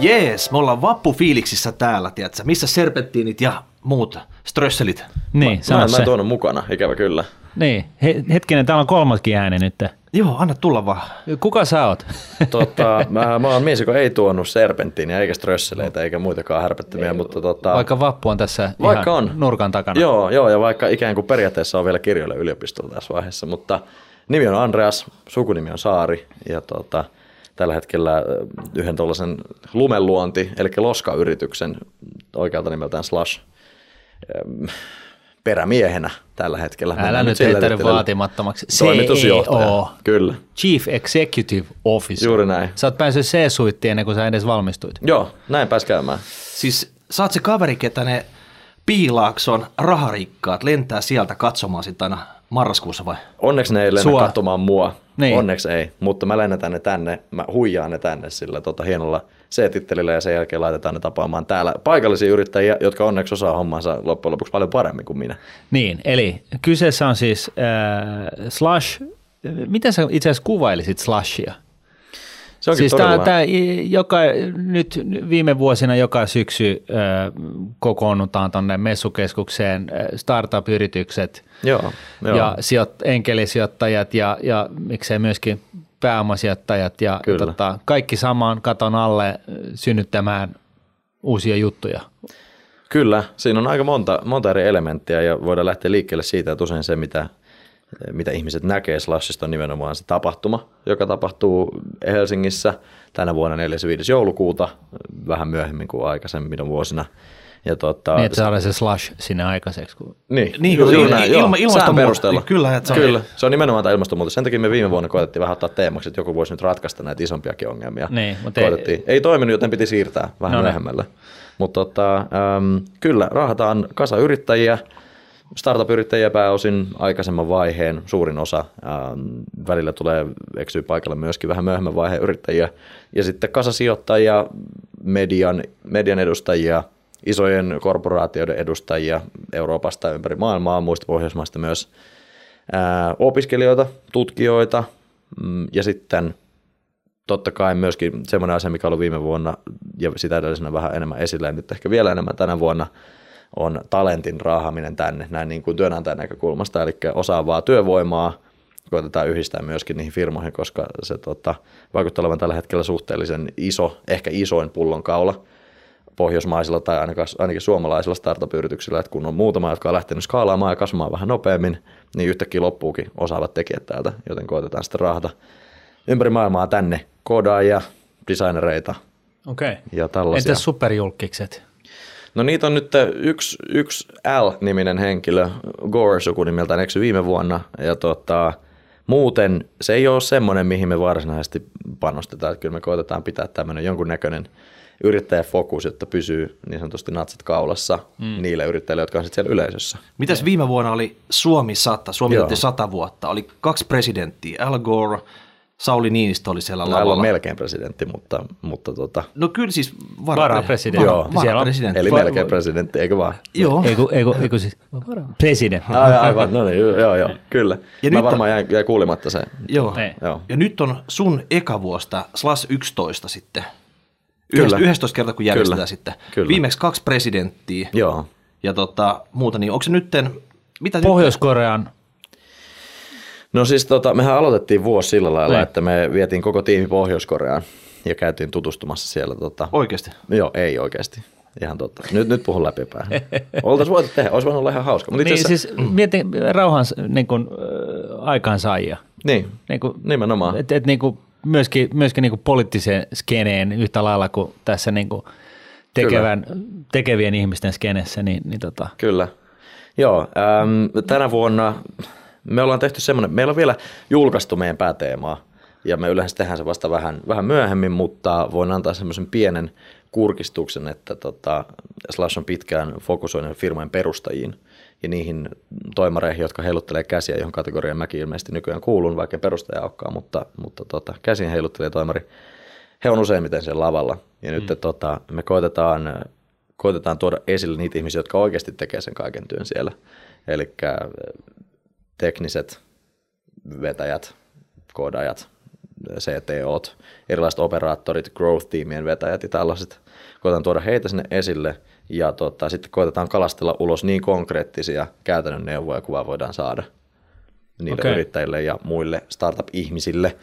Jees, me ollaan vappufiiliksissä täällä, tiedätkö? Missä serpenttiinit ja muut strösselit? Niin, Mä, mä en se. tuonut mukana, ikävä kyllä. Niin, He, hetkinen, täällä on kolmaskin ääni nyt. Joo, anna tulla vaan. Kuka sä oot? Tota, mä, mä oon mies, joka ei tuonut serpenttiiniä eikä strösseleitä eikä muitakaan härpättimiä, mutta tota, Vaikka vappu on tässä Vaikka ihan on. nurkan takana. Joo, joo, ja vaikka ikään kuin periaatteessa on vielä kirjoilla yliopistolla tässä vaiheessa, mutta nimi on Andreas, sukunimi on Saari, ja tota, tällä hetkellä yhden tuollaisen lumenluonti, eli loskayrityksen oikealta nimeltään Slash, perämiehenä tällä hetkellä. Älä Mennään nyt heittänyt vaatimattomaksi. Toimitusjohtaja, CEO, kyllä. Chief Executive Officer. Juuri näin. Sä oot päässyt C-suittiin ennen kuin sä edes valmistuit. Joo, näin pääs käymään. Siis sä oot se kaveri, ketä ne Piilaakson raharikkaat lentää sieltä katsomaan sitten aina marraskuussa vai? Onneksi ne ei lennä Sua. katsomaan mua. Niin. Onneksi ei, mutta mä lennätän ne tänne, mä huijaan ne tänne sillä tota, hienolla C-tittelillä ja sen jälkeen laitetaan ne tapaamaan täällä paikallisia yrittäjiä, jotka onneksi osaa hommansa loppujen lopuksi paljon paremmin kuin minä. Niin, eli kyseessä on siis äh, Slash. Miten sä itse asiassa kuvailisit Slashia? Se Siis todella... tää, joka, nyt viime vuosina joka syksy äh, kokoonnutaan tuonne messukeskukseen startup-yritykset Joo, joo. ja sijoit, enkelisijoittajat ja, ja miksei myöskin pääomasijoittajat ja Kyllä. tota, kaikki samaan katon alle synnyttämään uusia juttuja. Kyllä, siinä on aika monta, monta eri elementtiä ja voidaan lähteä liikkeelle siitä, että usein se, mitä, mitä ihmiset näkee Slashista on nimenomaan se tapahtuma, joka tapahtuu Helsingissä tänä vuonna 4. 5. joulukuuta, vähän myöhemmin kuin aikaisemmin vuosina. Ja tota, Niin, että saadaan se slash sinne aikaiseksi. Kun... Niin, Niin, juuri il- näin, ilma- ilmastonmuutos- perusteella. kyllä, että se on- kyllä, se on nimenomaan tämä ilmastonmuutos. Sen takia me viime vuonna koetettiin vähän ottaa teemaksi, että joku voisi nyt ratkaista näitä isompiakin ongelmia. Niin, mutta ei- koetettiin. Ei, ei toiminut, joten piti siirtää vähän No niin. myöhemmälle. Mutta tota, äm, kyllä, rahataan kasa yrittäjiä, startup-yrittäjiä pääosin aikaisemman vaiheen, suurin osa. Välillä tulee eksyy paikalle myöskin vähän myöhemmän vaiheen yrittäjiä. Ja sitten kasasijoittajia, median, median edustajia, isojen korporaatioiden edustajia Euroopasta ympäri maailmaa, muista Pohjoismaista myös opiskelijoita, tutkijoita mm, ja sitten totta kai myöskin semmoinen asia, mikä oli viime vuonna ja sitä edellisenä vähän enemmän esillä ja nyt ehkä vielä enemmän tänä vuonna, on talentin raahaminen tänne näin niin kuin työnantajan näkökulmasta, eli osaavaa työvoimaa koitetaan yhdistää myöskin niihin firmoihin, koska se tota, vaikuttaa olevan tällä hetkellä suhteellisen iso, ehkä isoin pullonkaula pohjoismaisilla tai ainakin, ainakin suomalaisilla startup-yrityksillä, että kun on muutama, jotka on lähtenyt skaalaamaan ja kasvamaan vähän nopeammin, niin yhtäkkiä loppuukin osaavat tekijät täältä, joten koitetaan sitten rahata ympäri maailmaa tänne koodaajia, designereita Okei. ja tällaisia. Entäs superjulkikset? No niitä on nyt yksi, yksi L-niminen henkilö, Gore sukunimeltään eksy viime vuonna, ja tota, muuten se ei ole semmoinen, mihin me varsinaisesti panostetaan, että kyllä me koitetaan pitää tämmöinen jonkunnäköinen yrittäjäfokus, jotta pysyy niin sanotusti natsat kaulassa mm. niille yrittäjille, jotka on sitten siellä yleisössä. Mitäs viime vuonna oli Suomi 100, Suomi Joo. täytti 100 vuotta, oli kaksi presidenttiä, Al Gore, Sauli Niinistö oli siellä Täällä on lavalla. melkein presidentti, mutta, mutta tota, No kyllä siis Varapresidentti. Vara, Joo. Siellä on- varapresidentti. eli melkein presidentti, eikö vaan? Joo. Eiku, eiku, eiku siis, presidentti. Aivan, aivan, no niin, joo, joo, kyllä. Ja Ja nyt Mä varmaan jäin, jäin kuulimatta se. Joo. Niin. Joo. Ja nyt on sun eka vuosta slash 11 sitten. Kyllä. 11 kertaa kun järjestetään Kyllä. sitten. Kyllä. Viimeksi kaksi presidenttiä Joo. ja tota, muuta, niin onko se nytten, mitä nyt? Pohjois-Korean No siis tota, mehän aloitettiin vuosi sillä lailla, Niin. että me vietiin koko tiimi Pohjois-Koreaan ja käytiin tutustumassa siellä. Tota, Oikeasti. Joo, ei oikeasti. Ihan totta. Nyt, nyt puhun läpipäähän. Oltaisiin voitu tehdä, olisi voinut olla ihan hauska. Mutta itse Niin asiassa, siis mietin rauhan niin kuin, äh, aikaansaajia. niin, Niin kuin, nimenomaan. et, et, niin kuin, myöskin myöskin niin kuin poliittisen skeneen yhtä lailla kuin tässä niin kuin tekevän, tekevien ihmisten skenessä. Niin, niin tota, Kyllä. Joo, äm, tänä vuonna me ollaan tehty semmoinen, meillä on vielä julkaistu meidän pääteemaa, ja me yleensä tehdään se vasta vähän, vähän myöhemmin, mutta voin antaa semmoisen pienen kurkistuksen, että tota, Slash on pitkään fokusoinut firmojen perustajiin ja niihin toimareihin, jotka heiluttelee käsiä, johon kategoriaan mäkin ilmeisesti nykyään kuulun, vaikka perustaja olekaan, mutta, mutta tota, käsin heiluttelee toimari. He on useimmiten siellä lavalla. Ja nyt tota, me koitetaan, koitetaan tuoda esille niitä ihmisiä, jotka oikeasti tekee sen kaiken työn siellä. Eli tekniset vetäjät, koodaajat, CTOt, erilaiset operaattorit, growth-tiimien vetäjät ja tällaiset. Koitetaan tuoda heitä sinne esille ja tota, sitten koitetaan kalastella ulos niin konkreettisia käytännön neuvoja kuin voidaan saada niille Okei. yrittäjille ja muille startup-ihmisille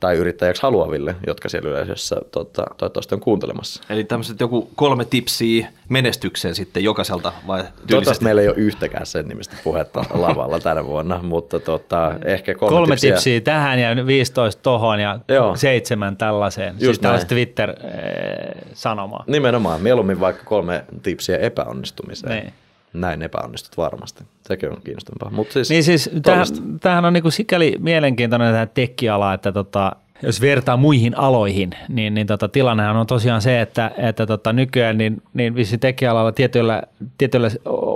tai yrittäjäksi haluaville, jotka siellä yleisössä tota, toivottavasti on kuuntelemassa. Eli tämmöiset joku kolme tipsiä menestykseen sitten jokaiselta vai Toivottavasti meillä ei ole yhtäkään sen nimistä puhetta lavalla tänä vuonna, mutta tota, ehkä kolme, Kolme tipsiä. tipsiä tähän ja 15 tohon ja Joo. seitsemän tällaiseen. Just siis tällaiset näin. Twitter-sanomaa. Nimenomaan, mieluummin vaikka kolme tipsiä epäonnistumiseen. Niin. Näin epäonnistut varmasti. Sekin on kiinnostavampaa. Mutta siis, Niin siis tämähän, tämähän on niinku sikäli mielenkiintoinen tämä tekkiala, että tota, jos vertaa muihin aloihin, niin, niin tota, tilannehan on tosiaan se, että, että tota, nykyään niin, niin vissi tekkialalla tietyllä, tietyllä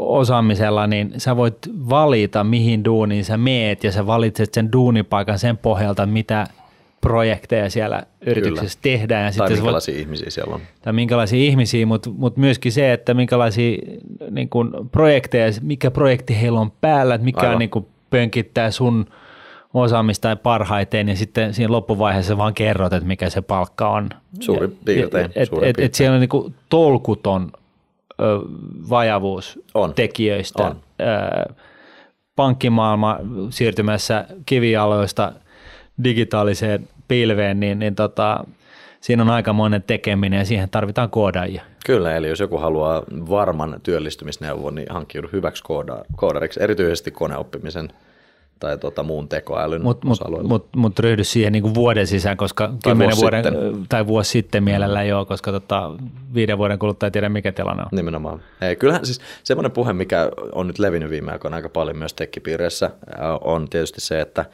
osaamisella, niin sä voit valita, mihin duuniin sä meet, ja sä valitset sen duunipaikan sen pohjalta, mitä projekteja siellä yrityksessä tehdään. Ja tai sitten sä voit, minkälaisia ihmisiä siellä on. tai minkälaisia ihmisiä, mutta mut myöskin se, että minkälaisia niin kun projekteja, mikä projekti heillä on päällä, että mikä Aivan. on, niin kun pönkittää sun osaamista tai parhaiten, ja sitten siinä loppuvaiheessa vaan kerrot, että mikä se palkka on. Suurin piirtein, Et, et, suurin et, et piirtein. siellä on niin kuin tolkuton ö, vajavuus On. tekijöistä. On. Ö, pankkimaailma siirtymässä kivialoista digitaaliseen pilveen, niin, niin tota, siinä on aika monen tekeminen ja siihen tarvitaan koodaajia. Kyllä, eli jos joku haluaa varman työllistymisneuvon, niin hankkiudu hyväksi kooda- koodariksi, erityisesti koneoppimisen tai tota, muun tekoälyn Mutta mut, mut, mut ryhdy siihen niinku vuoden sisään, koska kymmenen vuosi vuoden, sitten. tai vuosi sitten mielellään joo, koska tota, viiden vuoden kuluttua ei tiedä mikä tilanne on. Nimenomaan. Ei, kyllähän siis semmoinen puhe, mikä on nyt levinnyt viime aikoina aika paljon myös tekkipiireissä, ää, on tietysti se, että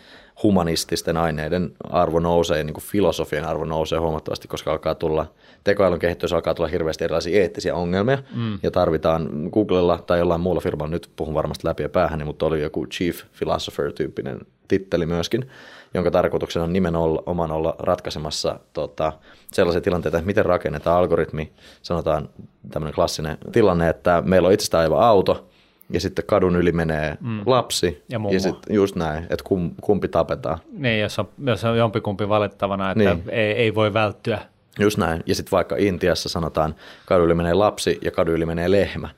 humanististen aineiden arvo nousee, niin kuin filosofian arvo nousee huomattavasti, koska alkaa tulla, tekoälyn kehittyessä alkaa tulla hirveästi erilaisia eettisiä ongelmia, mm. ja tarvitaan Googlella tai jollain muulla firmalla, nyt puhun varmasti läpi ja päähän, mutta oli joku chief philosopher-tyyppinen titteli myöskin, jonka tarkoituksena on nimenomaan olla ratkaisemassa tota, sellaisia tilanteita, että miten rakennetaan algoritmi, sanotaan tämmöinen klassinen tilanne, että meillä on itsestään aivan auto, ja sitten kadun yli menee mm. lapsi, Ja mummo. ja sitten just näin, että kum, kumpi tapetaan. Niin, jos on, jos on jompikumpi valittavana, että Niin. ei, ei voi välttyä. Just näin. Ja sitten vaikka Intiassa sanotaan, kadun yli menee lapsi ja kadun yli menee lehmä.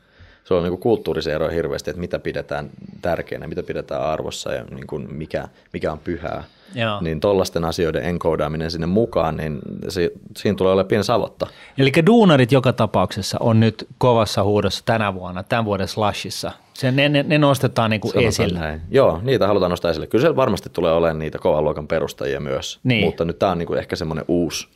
Se on niin kulttuurisia eroja hirveästi, että mitä pidetään tärkeänä, mitä pidetään arvossa ja niin kuin mikä, mikä on pyhää. Joo. Niin tollaisten asioiden enkoodaaminen sinne mukaan, niin se, siinä tulee olemaan pieni savotta. Eli duunarit joka tapauksessa on nyt kovassa huudossa tänä vuonna, tämän vuoden slashissa. Se, ne, ne, ne nostetaan niin kuin esille. Näin. Joo, niitä halutaan nostaa esille. Kyllä siellä varmasti tulee olemaan niitä kovan luokan perustajia myös, Niin. mutta nyt tämä on niin kuin ehkä semmoinen uusi,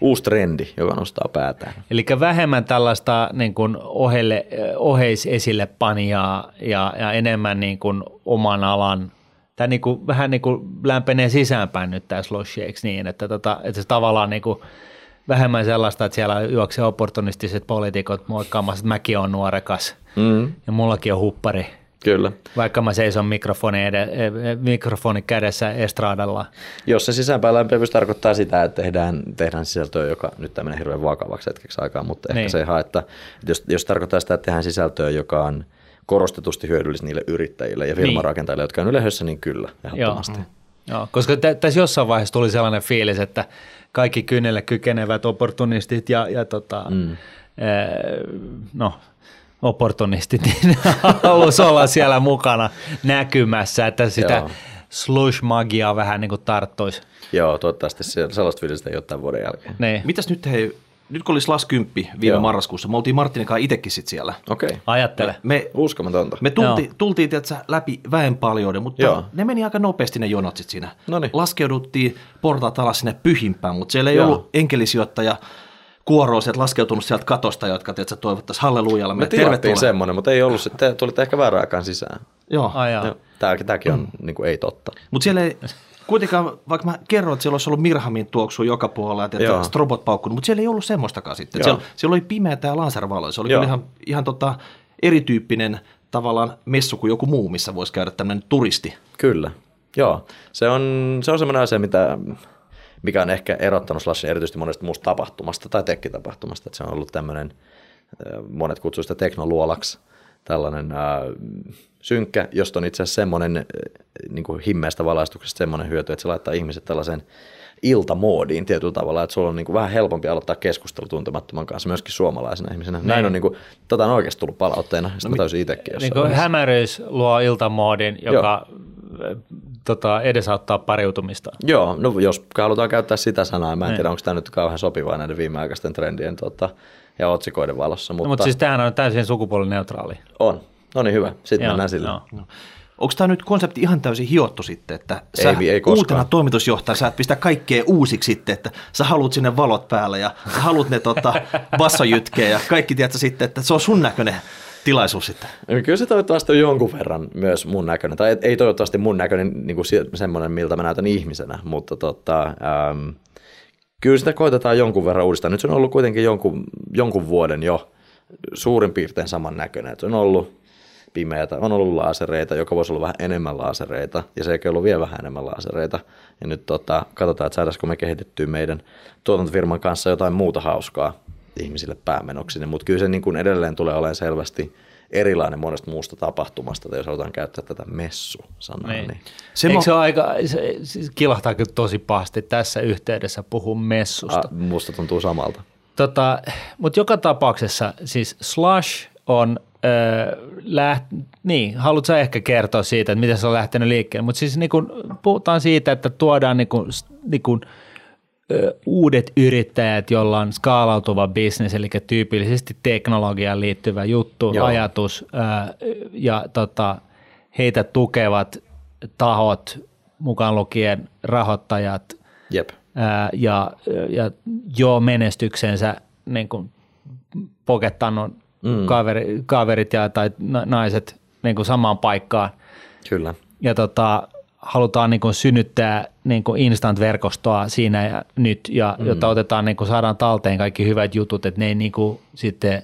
uusi trendi, joka nostaa päätään. Eli vähemmän tällaista niin kuin ohelle, oheisesille panijaa ja, ja enemmän niin kuin oman alan, tämä niin kuin, vähän niin kuin lämpenee sisäänpäin nyt tämä sloshi, eikö niin, että, tota, että se tavallaan niin kuin vähemmän sellaista, että siellä juoksee opportunistiset poliitikot moikkaamassa, että mäkin olen nuorekas Mm, ja mullakin on huppari, kyllä. vaikka mä seison mikrofoni, ed- eh, mikrofoni kädessä estraadalla. Jos se sisäänpäin lämpimävyys tarkoittaa sitä, että tehdään, tehdään sisältöä, joka nyt tämä menee hirveän vakavaksi hetkeksi aikaa, mutta ehkä Niin. se että että jos, jos tarkoittaa sitä, että tehdään sisältöä, joka on korostetusti hyödyllistä niille yrittäjille ja firmarakentajille, jotka on yleisössä, niin kyllä, ehdottomasti. Joo, koska tä- tässä jossain vaiheessa tuli sellainen fiilis, että kaikki kynnelle kykenevät opportunistit ja, ja tota, mm. no, opportunistit niin halusi olla siellä mukana näkymässä, että sitä Joo. slush-magiaa vähän niin kuin tarttuisi. Joo, toivottavasti se, sellaista fiilistä ei ole tämän vuoden jälkeen. Niin. Mitäs nyt hei, nyt kun oli Slas 10 viime Joo. marraskuussa, me oltiin Martinin kanssa itsekin sit siellä. Okei, Ajattele. Me, uskomatonta. me tultiin, tultiin tiedätkö, läpi väen paljouden, mutta Joo. Ne meni aika nopeasti ne jonot sit siinä. Noniin. Laskeuduttiin portaat alas sinne pyhimpään, mutta siellä ei Joo. ollut enkelisijoittaja kuoroa sieltä laskeutunut sieltä katosta, jotka tiedätkö, toivottaisiin hallelujalle. Me tilattiin semmoinen, mutta ei ollut sitten, tulitte ehkä väärään aikaan sisään. Joo. Ai jaa. Joo, Tämäkin, tämäkin on niin kuin, ei totta. Mutta siellä ei, kuitenkaan, vaikka mä kerroin, että siellä olisi ollut Mirhamin tuoksua joka puolella, että Joo. strobot paukkunut, mutta siellä ei ollut semmoistakaan sitten. Joo. Siellä, siellä oli pimeätä ja laservaloa. Se oli ihan, ihan tota, erityyppinen tavallaan messu kuin joku muu, missä voisi käydä tämmöinen turisti. Kyllä, joo. Se on, se on semmoinen asia, mitä, mikä on ehkä erottanut Slashin erityisesti monesta muusta tapahtumasta tai tekkitapahtumasta, että se on ollut tämmöinen, monet kutsuu sitä teknoluolaksi, tällainen äh, synkkä, josta on itse asiassa semmoinen äh, niin kuin himmeästä valaistuksesta semmoinen hyöty, että se laittaa ihmiset tällaiseen iltamoodiin tietyllä tavalla, että sulla on niin kuin vähän helpompi aloittaa keskustelu tuntemattoman kanssa myöskin suomalaisena ihmisenä. Näin on, niin kuin, tota on oikeasti tullut palautteena, sitä no, täysin itsekin niin kuin hämäryys luo iltamoodin, joka Joo. tota, edesauttaa pariutumista. Joo, no jos halutaan käyttää sitä sanaa, mä en niin. tiedä, onko tämä nyt kauhean sopivaa näiden viimeaikaisten trendien tota, ja otsikoiden valossa. Mutta, no, mutta siis tämähän on täysin sukupuolineutraali. On. No niin hyvä, sitten Joo, mennään sille. No. Onko tämä nyt konsepti ihan täysin hiottu sitten, että sä ei, ei uutena toimitusjohtajana sä et pistä kaikkea uusiksi sitten, että sä haluat sinne valot päälle ja sä haluat ne tota, bassojytkeä ja kaikki tiedätkö sitten, että se on sun näköinen tilaisuus sitten. Kyllä se toivottavasti on jonkun verran myös mun näköinen, tai ei toivottavasti mun näköinen niin kuin semmoinen, miltä mä näytän ihmisenä, mutta tota, ähm, kyllä sitä koitetaan jonkun verran uudistaa. Nyt se on ollut kuitenkin jonkun, jonkun vuoden jo suurin piirtein saman näköinen. Se on ollut pimeätä, on ollut laasereita, joka voisi olla vähän enemmän laasereita, ja se ei ollut vielä vähän enemmän laasereita. Ja nyt tota, katsotaan, että saadaanko me kehitettyä meidän tuotantofirman kanssa jotain muuta hauskaa ihmisille päämenoksi. Mutta kyllä se niin kuin edelleen tulee olemaan selvästi erilainen monesta muusta tapahtumasta, jos halutaan käyttää tätä messu-sanaa. Niin. Niin. Se Eikö se ole aika, se, siis kilahtaa kyllä tosi pahasti tässä yhteydessä puhua messusta. A, musta tuntuu samalta. Tota, Mutta joka tapauksessa siis Slush on Öö, läht, niin, haluatko ehkä kertoa siitä, että miten se on lähtenyt liikkeelle, mutta siis niin kun puhutaan siitä, että tuodaan niin kun, niin kun, ö, uudet yrittäjät, joilla on skaalautuva bisnes, eli tyypillisesti teknologiaan liittyvä juttu, Joo. ajatus ö, ja tota, heitä tukevat tahot, mukaan lukien rahoittajat Jep. Ö, ja, ja jo menestyksensä niin kuin pokettanut mm. kaveri, kaverit ja, tai naiset niin kuin samaan paikkaan. Kyllä. Ja tota, halutaan niin kuin synnyttää niin kuin instant-verkostoa siinä ja nyt, ja, mm. jotta otetaan, niin kuin saadaan talteen kaikki hyvät jutut, että ne ei niin kuin sitten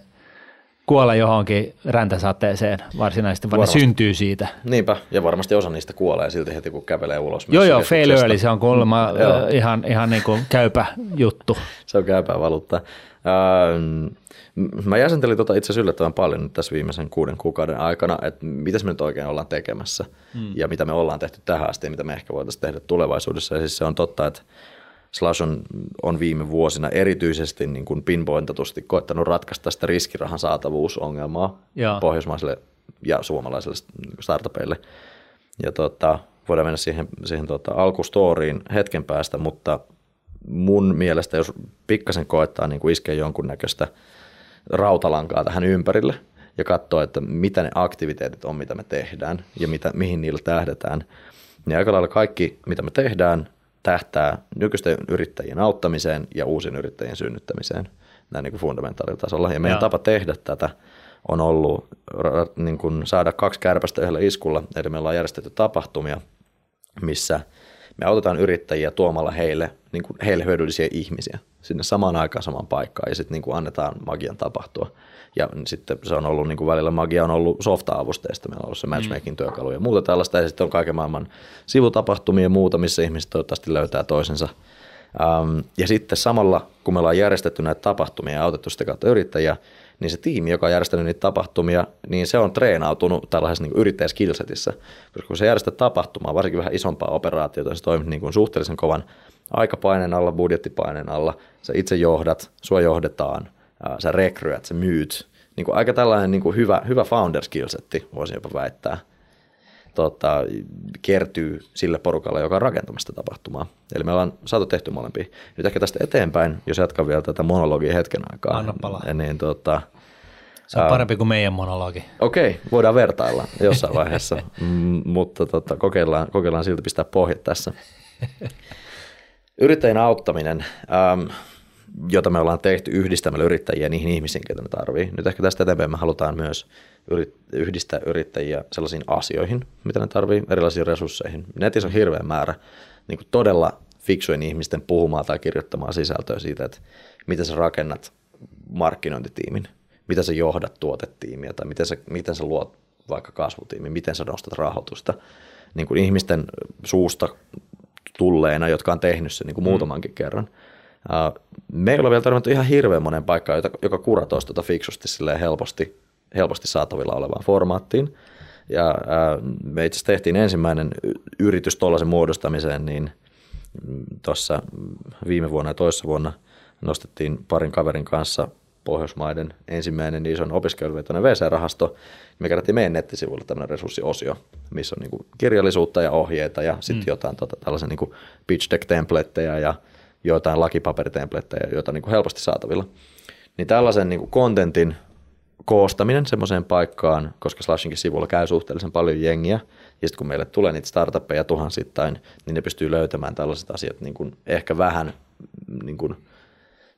kuole johonkin räntäsateeseen varsinaisesti, vaan varmasti. ne syntyy siitä. Niinpä, ja varmasti osa niistä kuolee silti heti, kun kävelee ulos. Joo, joo, fail early, se on kuulemma mm, ihan, ihan niin kuin käypä juttu. se on käypää valuutta. Ähm, Mä jäsentelin tota itse asiassa yllättävän paljon nyt tässä viimeisen kuuden kuukauden aikana, että mitä me nyt oikein ollaan tekemässä mm. ja mitä me ollaan tehty tähän asti ja mitä me ehkä voitaisiin tehdä tulevaisuudessa. Ja siis se on totta, että Slash on, on viime vuosina erityisesti niin kuin pinpointatusti koettanut ratkaista sitä riskirahan saatavuusongelmaa ja. pohjoismaisille ja suomalaisille startupeille. Ja tota, voidaan mennä siihen, siihen tota alkustoriin hetken päästä, mutta mun mielestä, jos pikkasen koettaa niin kuin iskeä jonkunnäköistä – rautalankaa tähän ympärille ja katsoa, että mitä ne aktiviteetit on, mitä me tehdään ja mitä, mihin niillä tähdetään. Niin aika lailla kaikki, mitä me tehdään, tähtää nykyisten yrittäjien auttamiseen ja uusien yrittäjien synnyttämiseen näin niin kuin fundamentaalitasolla. Ja meidän ja. tapa tehdä tätä on ollut niin kuin saada kaksi kärpästä yhdellä iskulla. Eli me ollaan järjestetty tapahtumia, missä me autetaan yrittäjiä tuomalla heille, niin kuin heille hyödyllisiä ihmisiä sinne samaan aikaan samaan paikkaan ja sitten niin kuin annetaan magian tapahtua. Ja sitten se on ollut niin kuin välillä magia on ollut softa-avusteista, meillä on ollut se matchmaking-työkalu ja muuta tällaista ja sitten on kaiken maailman sivutapahtumia ja muuta, missä ihmiset toivottavasti löytää toisensa. Ja sitten samalla, kun me ollaan järjestetty näitä tapahtumia ja autettu sitä kautta yrittäjiä, niin se tiimi, joka on järjestänyt niitä tapahtumia, niin se on treenautunut tällaisessa niin yrittäjäskillsetissä. Koska kun se järjestää tapahtumaa, varsinkin vähän isompaa operaatiota, se toimii niin kuin suhteellisen kovan aikapaineen alla, budjettipaineen alla, sä itse johdat, sua johdetaan, sä rekryät, sä myyt. Niin kuin aika tällainen niin kuin hyvä, hyvä founder skillsetti, voisin jopa väittää, tota, kertyy sille porukalle, joka on rakentamassa tapahtumaa. Eli me ollaan saatu tehty molempia. Nyt ehkä tästä eteenpäin, jos jatkan vielä tätä monologia hetken aikaa. Anna palaa. Niin, tota, se on parempi kuin meidän monologi. Okei, okay, voidaan vertailla jossain vaiheessa, mm, mutta tota, kokeillaan, kokeillaan silti pistää pohjat tässä. Yrittäjän auttaminen, ähm, jota me ollaan tehty yhdistämällä yrittäjiä niihin ihmisiin, ketä ne tarvii. Nyt ehkä tästä eteenpäin me halutaan myös yhdistää yrittäjiä sellaisiin asioihin, mitä ne tarvii, erilaisiin resursseihin. Netissä on hirveä määrä niin kuin todella fiksujen ihmisten puhumaan tai kirjoittamaan sisältöä siitä, että miten sä rakennat markkinointitiimin, miten sä johdat tuotetiimiä tai miten sä, miten sä luot vaikka kasvutiimi, miten sä nostat rahoitusta. Niin kuin ihmisten suusta tulleena, jotka on tehnyt sen niin kuin mm. muutamankin kerran. Meillä on vielä tarvittu ihan hirveän monen paikka, joka kuratoisi tuota fiksusti helposti, helposti saatavilla olevaan formaattiin. Ja me itse asiassa tehtiin ensimmäinen yritys tuollaisen muodostamiseen, niin tuossa viime vuonna ja toissa vuonna nostettiin parin kaverin kanssa Pohjoismaiden ensimmäinen ison opiskeluvetoinen VC-rahasto. Me kerättiin meidän nettisivuille tämmöinen resurssiosio, missä on niin kirjallisuutta ja ohjeita ja sitten mm. jotain tota, tällaisen niin pitch deck templetteja ja jotain lakipaperitempletteja, joita on niin helposti saatavilla. Niin tällaisen niin kontentin koostaminen semmoiseen paikkaan, koska Slashinkin sivulla käy suhteellisen paljon jengiä, ja sitten kun meille tulee niitä startuppeja tuhansittain, niin ne pystyy löytämään tällaiset asiat niin kuin ehkä vähän niin kuin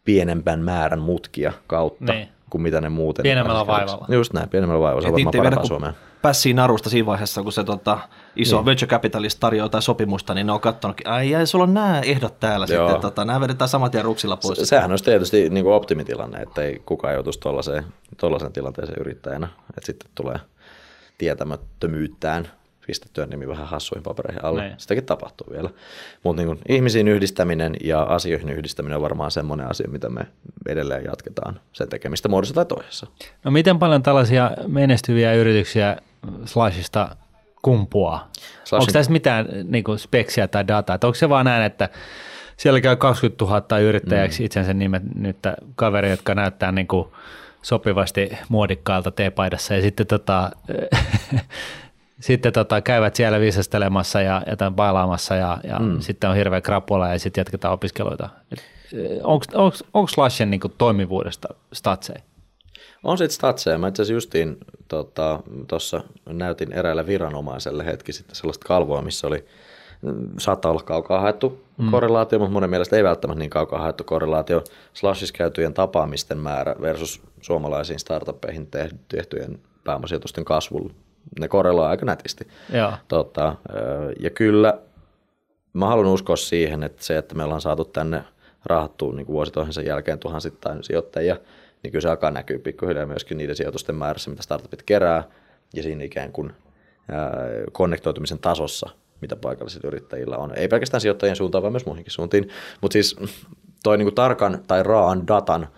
pienempän määrän mutkia kautta niin. kuin mitä ne muuten. Pienemmällä vaivalla. Just näin, pienemmällä vaivalla. Se on varmaan parempaa Suomea pässii narusta siinä vaiheessa, kun se tota, iso niin. venture capitalist tarjoaa jotain sopimusta, niin ne on katsonut, ai jäi, sulla on nämä ehdot täällä Joo. sitten, tota, nämä vedetään samat tien ruksilla pois. Se, sehän olisi tietysti niin kuin optimitilanne, että ei kukaan joutuisi tuollaiseen tilanteeseen yrittäjänä, että sitten tulee tietämättömyyttään pistettyä nimi vähän hassuihin papereihin alle. Näin. Sitäkin tapahtuu vielä. Mutta niin ihmisiin yhdistäminen ja asioihin yhdistäminen on varmaan semmoinen asia, mitä me edelleen jatketaan sen tekemistä muodossa tai toisessa. No miten paljon tällaisia menestyviä yrityksiä Slashista kumpuaa? Slashin... Onko tässä mitään niin kuin speksiä tai dataa? Että onko se vaan näin, että siellä käy 20 000 yrittäjäksi mm. itsensä nimet nyt kaveri, jotka näyttää niin kuin sopivasti muodikkailta teepaidassa ja sitten tota, sitten tota, käyvät siellä viisastelemassa ja, ja bailaamassa ja, ja mm. sitten on hirveä krapula ja sitten jatketaan opiskeluita. Onko Slashen niin toimivuudesta statseja? On sitten statseja. Mä itse asiassa justiin tuossa tota, näytin eräälle viranomaiselle hetki sitten sellaista kalvoa, missä oli saattaa olla kaukaa haettu mm. korrelaatio, mutta monen mielestä ei välttämättä niin kaukaa haettu korrelaatio. Slashissa käytyjen tapaamisten määrä versus suomalaisiin startuppeihin tehtyjen pääomasijoitusten kasvulla ne korreloi aika nätisti. Joo. Tota, ja kyllä mä haluan uskoa siihen, että se, että me ollaan saatu tänne rahattua niin vuosi toisensa jälkeen tuhansittain sijoittajia, niin kyllä se alkaa näkyy pikkuhiljaa myöskin niiden sijoitusten määrässä, mitä startupit kerää, ja siinä ikään kuin konnektoitumisen tasossa, mitä paikallisilla yrittäjillä on. Ei pelkästään sijoittajien suuntaan, vaan myös muihinkin suuntiin. Mutta siis toi niin kuin tarkan tai raan datan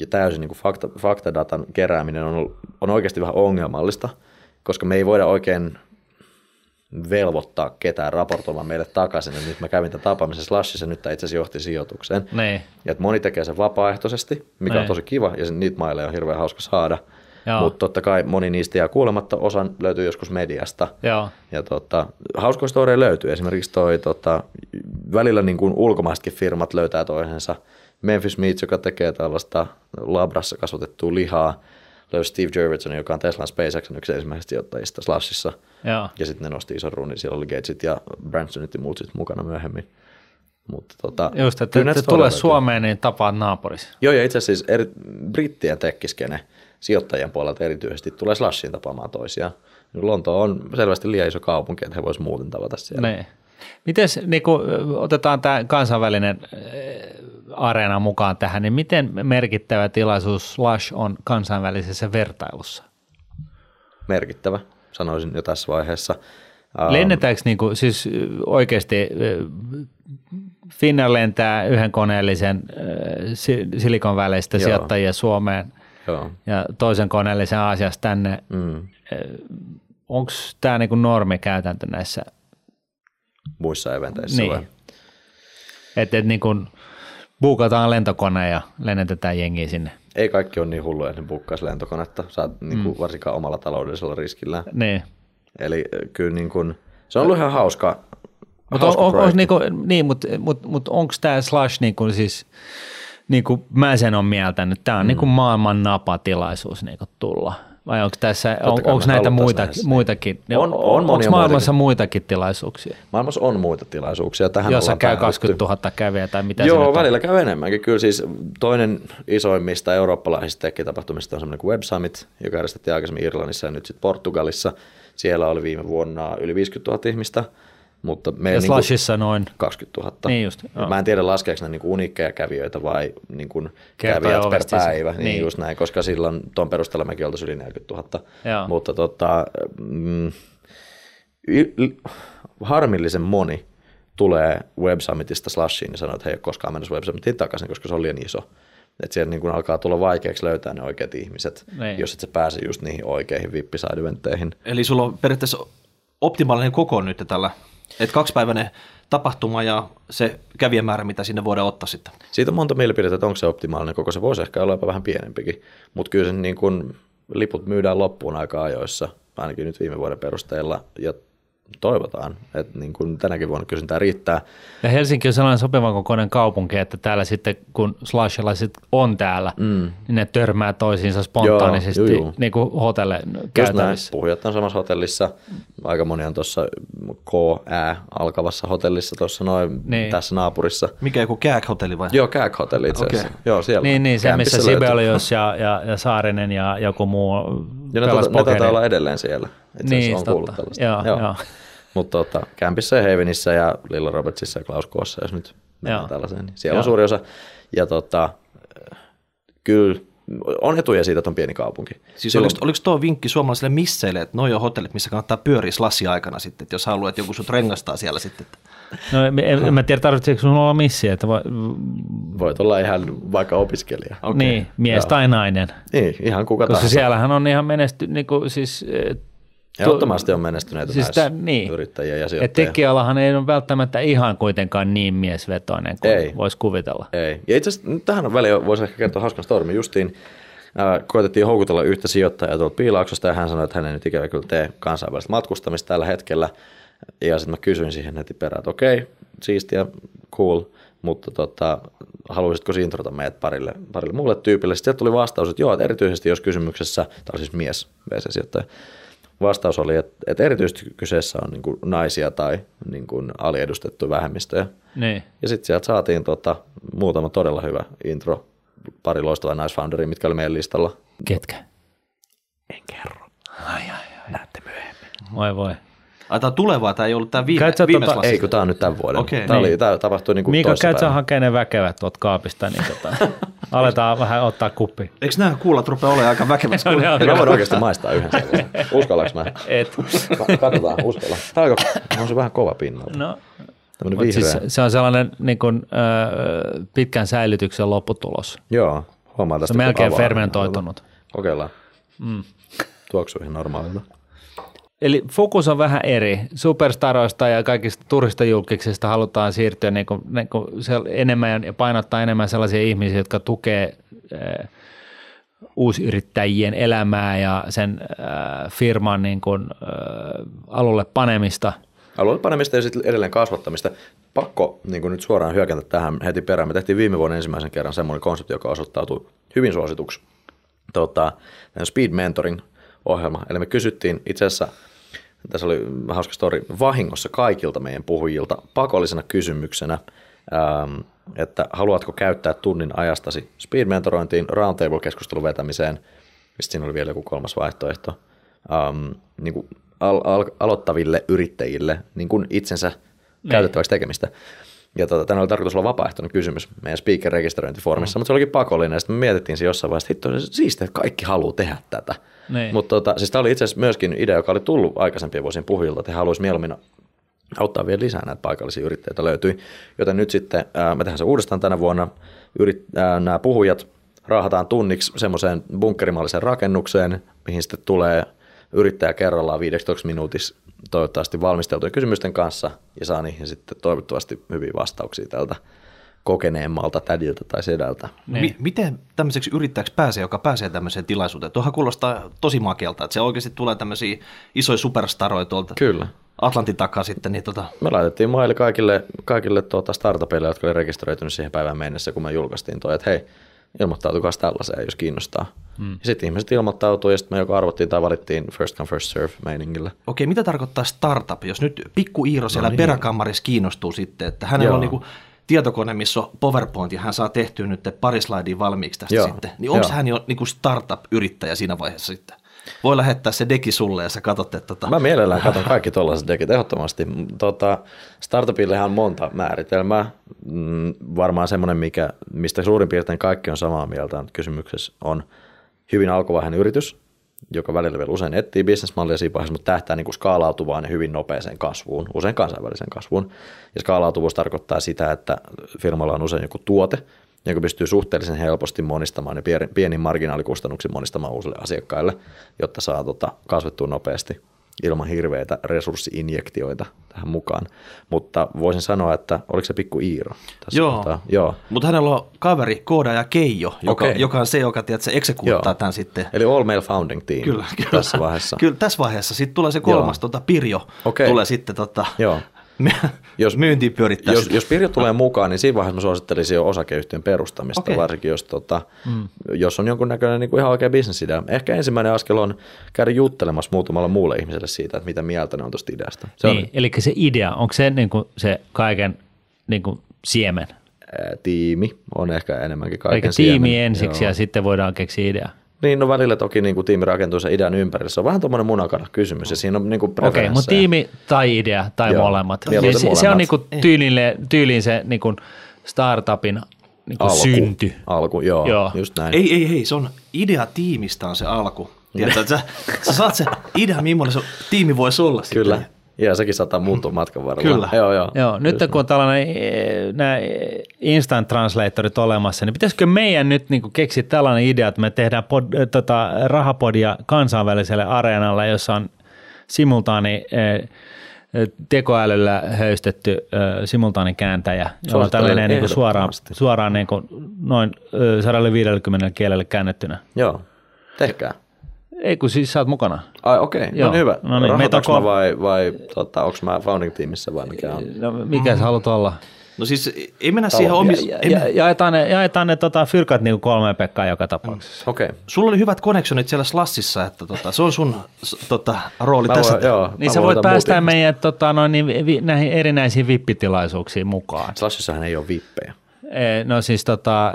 ja täysin niin kuin fakta, faktadatan kerääminen on, on oikeasti vähän ongelmallista – koska me ei voida oikein velvoittaa ketään raportoimaan meille takaisin, että nyt mä kävin tämän tapaamisen slashissa, nyt tämä itse asiassa johti sijoitukseen. Niin. Ja moni tekee sen vapaaehtoisesti, mikä niin. on tosi kiva, ja niitä maille on hirveän hauska saada. Mutta totta kai moni niistä jää kuulematta, osa löytyy joskus mediasta. Joo. Ja tota, hauskoja storeja löytyy. Esimerkiksi toi, tota, välillä niin kuin ulkomaisetkin firmat löytää toisensa. Memphis Meats, joka tekee tällaista labrassa kasvatettua lihaa, löysi Steve Jurvetson, joka on Teslan SpaceXn yksi ensimmäisistä sijoittajista Slashissa. Joo. Ja sitten ne nosti ison runin, siellä oli Gatesit ja Bransonit ja muut sit mukana myöhemmin. Mutta tota, Just, että te tulee Suomeen, niin tapaat naapurissa. Joo, ja itse asiassa eri, brittien tekkiskene sijoittajien puolelta erityisesti tulee Slashiin tapaamaan toisiaan. Lonto on selvästi liian iso kaupunki, että he voisivat muuten tavata siellä. Ne. Miten niin kun otetaan tämä kansainvälinen areena mukaan tähän, niin miten merkittävä tilaisuus Slash on kansainvälisessä vertailussa? Merkittävä, sanoisin jo tässä vaiheessa. Lennetäänkö niin kuin, siis oikeasti Finnair lentää yhden koneellisen Silikon väleistä sijoittajia Suomeen Joo. ja toisen koneellisen Aasiasta tänne. Mm. Onko tämä niin normi käytäntö näissä muissa eventeissä? Niin. Että et niin kuin buukataan lentokone ja lennetetään jengiä sinne. Ei kaikki ole niin hulluja, että ne lentokonetta, saat niin kuin mm. varsinkaan omalla taloudellisella riskillä. Niin. Eli kyllä niin kuin, se on ollut ihan hauska, mutta on, on, on, niin, kuin, niin, mutta mut, mut onko tämä Slash niin kuin siis, niin kuin mä sen on mieltänyt, tämä on mm. niin kuin maailman napatilaisuus niin kuin tulla – vai onko tässä, on, onko näitä muita, muitakin? On, on onko maailmassa muitakin. muitakin tilaisuuksia? Maailmassa on muita tilaisuuksia. Tähän Jossa käy 20 000 kävijää tai mitä Joo, välillä käy enemmänkin. Kyllä siis toinen isoimmista eurooppalaisista tekkitapahtumista on semmoinen kuin Web Summit, joka järjestettiin aikaisemmin Irlannissa ja nyt sitten Portugalissa. Siellä oli viime vuonna yli 50 000 ihmistä – mutta meillä ja niin Slashissa noin 20 000. Niin just, Mä en tiedä laskeeko ne niin unikkeja kävijöitä vai niin kuin kävijät per päivä, niin, niin just näin, koska silloin tuon perusteella mekin oltaisiin yli 40 000. Joo. Mutta tota, mm, harmillisen moni tulee Web Summitista Slashiin ja sanoo, että he ei ole koskaan mennessä Web Summitiin takaisin, koska se on liian iso. Että siellä niin kuin alkaa tulla vaikeaksi löytää ne oikeat ihmiset, niin. jos et sä pääse just niihin oikeihin vippiside Eli sulla on periaatteessa optimaalinen koko nyt tällä Et kaksipäiväinen tapahtuma ja se kävijämäärä, mitä sinne voidaan ottaa sitten. Siitä on monta mielipidettä, että onko se optimaalinen koko. Se voisi ehkä olla jopa vähän pienempikin, mutta kyllä sen niin kun, liput myydään loppuun aika ajoissa, ainakin nyt viime vuoden perusteella. Ja toivotaan, että niin kuin tänäkin vuonna kysyntää riittää. Ja Helsinki on sellainen sopivan kokoinen kaupunki, että täällä sitten kun slashalaiset on täällä, mm. niin ne törmää toisiinsa spontaanisesti joo, joo, joo. niin kuin hotelle käytävissä. Puhujat on samassa hotellissa, aika moni on tuossa KÄ alkavassa hotellissa tuossa noin niin. tässä naapurissa. Mikä joku Kääk-hotelli vai? Joo, Kääk-hotelli itse asiassa. Okay. Joo, siellä. Niin, niin se missä Sibelius ja, ja, ja Saarinen ja joku muu Ja ne, tota, ne taitaa olla edelleen siellä. Itse niin, on kuullut tällaista. Joo, joo. joo. Mutta tota, Kämpissä ja Havenissä ja Lilla Robertsissa ja Klaus Koossa, jos nyt mennään tällaiseen, niin siellä Joo. on suuri osa. Ja tota, kyllä on etuja siitä, että on pieni kaupunki. Siis Silloin... oliko, oliko tuo vinkki suomalaisille misseille, että noin on hotellit, missä kannattaa pyöriä slassi aikana sitten, että jos haluat, että joku sut rengastaa siellä sitten? No en, en mä tiedä, tarvitseeko sun olla missi, että voi... Voit olla ihan vaikka opiskelija. Okay. Niin, mies Joo. tai nainen. Niin, ihan kuka Koska tahansa. siellähän on ihan menesty, niin kuin, siis Ehdottomasti on menestyneitä siis tämä, niin, yrittäjiä ja sijoittajia. Tekijäalahan ei ole välttämättä ihan kuitenkaan niin miesvetoinen kuin voisi kuvitella. Ei. Ja itse asiassa tähän on väliin, voisi ehkä kertoa hauskan stormin. Justiin äh, koetettiin houkutella yhtä sijoittajaa tuolta Piilaaksosta ja hän sanoi, että hän ei nyt ikävä kyllä tee kansainvälistä matkustamista tällä hetkellä. Ja sitten mä kysyin siihen heti perään, että okei, okay, siistiä, cool, mutta tota, haluaisitko introta meidät parille, parille muulle tyypille. Sitten tuli vastaus, että joo, että erityisesti jos kysymyksessä, tämä on siis mies, VC-sijoittaja, vastaus oli, että, että erityisesti kyseessä on niin kuin naisia tai niin kuin aliedustettuja vähemmistöjä. Niin. Ja sitten sieltä saatiin tota, muutama todella hyvä intro, pari loistavaa naisfounderia, mitkä oli meidän listalla. Ketkä? En kerro. Ai, ai, ai. Näette myöhemmin. Voi voi. Ai tämä on tulevaa, tämä ei ollut tämä viime, viime tota, Ei, kun tämä on nyt tämän vuoden. Okay. Tämä, niin. oli, tämä tapahtui niin kuin Miika, käyt sä hakee ne väkevät tuolta kaapista, niin tota, aletaan vähän ottaa kuppi. Eikö nämä kuulat rupea olemaan aika väkevät? no, mä voin oikeasti maistaa yhden sellaisen. Uskallanko mä? Et. Katsotaan, uskalla. Tämä on, on se vähän kova pinnalla. No. Siis se on sellainen niin kuin, äh, pitkän säilytyksen lopputulos. Joo, huomaa tästä. Se on melkein fermentoitunut. Kokeillaan. Mm. Tuoksuu ihan normaalilta. Eli fokus on vähän eri. Superstaroista ja kaikista turistajulkiksista halutaan siirtyä niin kuin, niin kuin enemmän ja painottaa enemmän sellaisia ihmisiä, jotka tukee äh, uusyrittäjien elämää ja sen äh, firman niin kuin, äh, alulle panemista. Alulle panemista ja sitten edelleen kasvattamista. Pakko niin nyt suoraan hyökätä tähän heti perään. Me tehtiin viime vuonna ensimmäisen kerran semmoinen konsepti, joka osoittautui hyvin suosituksi. Tota, speed mentoring ohjelma. Eli me kysyttiin itse asiassa – tässä oli hauska story, vahingossa kaikilta meidän puhujilta pakollisena kysymyksenä, ähm, että haluatko käyttää tunnin ajastasi speed mentorointiin, roundtable-keskustelun vetämiseen, mistä siinä oli vielä joku kolmas vaihtoehto, ähm, niin kuin al- al- aloittaville yrittäjille niin kuin itsensä niin. käytettäväksi tekemistä. Ja tota, tänne oli tarkoitus olla vapaaehtoinen kysymys meidän speaker-rekisteröintiformissa, mm. mutta se olikin pakollinen. Sitten me mietittiin se jossain vaiheessa, että hitto, siistiä, että kaikki haluaa tehdä tätä. Niin. Mutta tota, siis tämä oli itse asiassa myöskin idea, joka oli tullut aikaisempien vuosien puhujilta, että he haluaisivat mieluummin auttaa vielä lisää näitä paikallisia yrittäjiä löytyi. Joten nyt sitten ää, me tehdään se uudestaan tänä vuonna. Yrit, ää, nämä puhujat raahataan tunniksi semmoiseen bunkkerimalliseen rakennukseen, mihin sitten tulee yrittäjä kerrallaan 15 minuutissa toivottavasti valmisteltujen kysymysten kanssa ja saa niihin sitten toivottavasti hyviä vastauksia tältä kokeneemmalta tädiltä tai sedältä. Niin. miten tämmöiseksi yrittäjäksi pääsee, joka pääsee tämmöiseen tilaisuuteen? Tuohan kuulostaa tosi makealta, että se oikeasti tulee tämmöisiä isoja superstaroja tuolta Kyllä. Atlantin takaa sitten. Niin tota... Me laitettiin maille kaikille, kaikille tuota startupeille, jotka oli rekisteröitynyt siihen päivään mennessä, kun me julkaistiin toi, että hei, ilmoittautukaa tällaiseen, jos kiinnostaa. Hmm. Sitten ihmiset ilmoittautui ja sitten me joko arvottiin tai valittiin first come first serve meiningillä. Okei, mitä tarkoittaa startup? Jos nyt pikku Iiro siellä no niin. peräkammarissa kiinnostuu sitten, että hänellä Joo. on niinku tietokone, missä on PowerPoint ja hän saa tehtyä nyt pari slaidia valmiiksi tästä Joo. sitten, niin onko hän jo niinku startup-yrittäjä siinä vaiheessa sitten? Voi lähettää se deki sulle ja sä katsot, että... Tota... Mä mielellään katson kaikki tuollaiset dekit ehdottomasti. Tota, startupillehan on monta määritelmää. Mm, varmaan semmoinen, mikä, mistä suurin piirtein kaikki on samaa mieltä kysymyksessä, on hyvin alkuvaiheen yritys, joka välillä vielä usein etsii bisnesmallia siinä vaiheessa, mutta tähtää niin kuin skaalautuvaan ja hyvin nopeeseen kasvuun, usein kansainväliseen kasvuun. Ja skaalautuvuus tarkoittaa sitä, että firmalla on usein joku tuote, joka pystyy suhteellisen helposti monistamaan ja pienin marginaalikustannuksin monistamaan uusille asiakkaille, jotta saa tota, kasvettua nopeasti. Ilman hirveitä resurssiinjektioita tähän mukaan. Mutta voisin sanoa, että oliko se pikku Iiro tässä Joo, kohtaa? Joo. mutta hänellä on kaveri, koodaaja Keijo, joka, okay. joka on se, joka tiedät, se eksekuuttaa tämän sitten. Eli all male founding team kyllä, kyllä. tässä vaiheessa. Kyllä, tässä vaiheessa. Sitten tulee se kolmas, tota, Pirjo, okay. tulee sitten tota, Joo jos, myyntiin Jos, jos Pirjo tulee mukaan, niin siinä vaiheessa mä suosittelisin jo osakeyhtiön perustamista, okay. varsinkin jos, tota, mm. jos on jonkunnäköinen niin kuin ihan oikea bisnesidea. Ehkä ensimmäinen askel on käydä juttelemassa muutamalla muulle ihmiselle siitä, että mitä mieltä ne on tuosta ideasta. Se niin, on, eli se idea, onko se niin kuin se kaiken niin kuin siemen? tiimi on ehkä enemmänkin kaiken Eikä tiimi siemen. ensiksi Joo. ja sitten voidaan keksiä idea. Niin, no välillä toki niin kuin tiimi rakentuu sen idean ympärillä. Se on vähän tuommoinen munakana kysymys ja siinä on niin Okei, okay, mutta tiimi tai idea tai Joo, molemmat. Ja se, molemmat. se on niin kuin tyyliin, tyyliin se niin kuin startupin niin kuin alku, synty. Alku, joo, joo, just näin. Ei, ei, ei, se on idea tiimistä on se alku. Tiedätkö, sä, sä saat se idea, millainen se tiimi voisi olla Kyllä. Sitten. Ja sekin saattaa muuttua matkan varrella. Kyllä. Joo, joo. joo nyt kun on tällainen eh, nämä instant translatorit olemassa, niin pitäisikö meidän nyt niin kuin keksiä tällainen idea, että me tehdään pod, eh, tota, rahapodia kansainväliselle areenalle, jossa on simultaani eh, tekoälyllä höystetty simultaanikääntäjä, jolla on tällainen niin kuin suoraan, suoraan niin kuin noin 150 kielelle käännettynä. Joo, tehkää. Ei kun siis sä oot mukana. Ai okei, okay. no niin hyvä. No niin, meitä on... vai, vai tota, onko mä founding-tiimissä vai mikä on? No, mikä sä haluat olla? No siis ei mennä Talo. siihen omis... Ja, ja, jaetaan ne, jaetaan ne tota, fyrkat niin kolme pekkaa joka tapauksessa. Mm. Okei. Okay. Sulla oli hyvät connectionit siellä Slassissa, että tota, se on sun tota, rooli mä tässä. Voin, joo, niin sä voit päästä meidät tota, noin, niin, vi, näihin erinäisiin vippitilaisuuksiin mukaan. Slassissahan ei ole vippejä. No siis tota,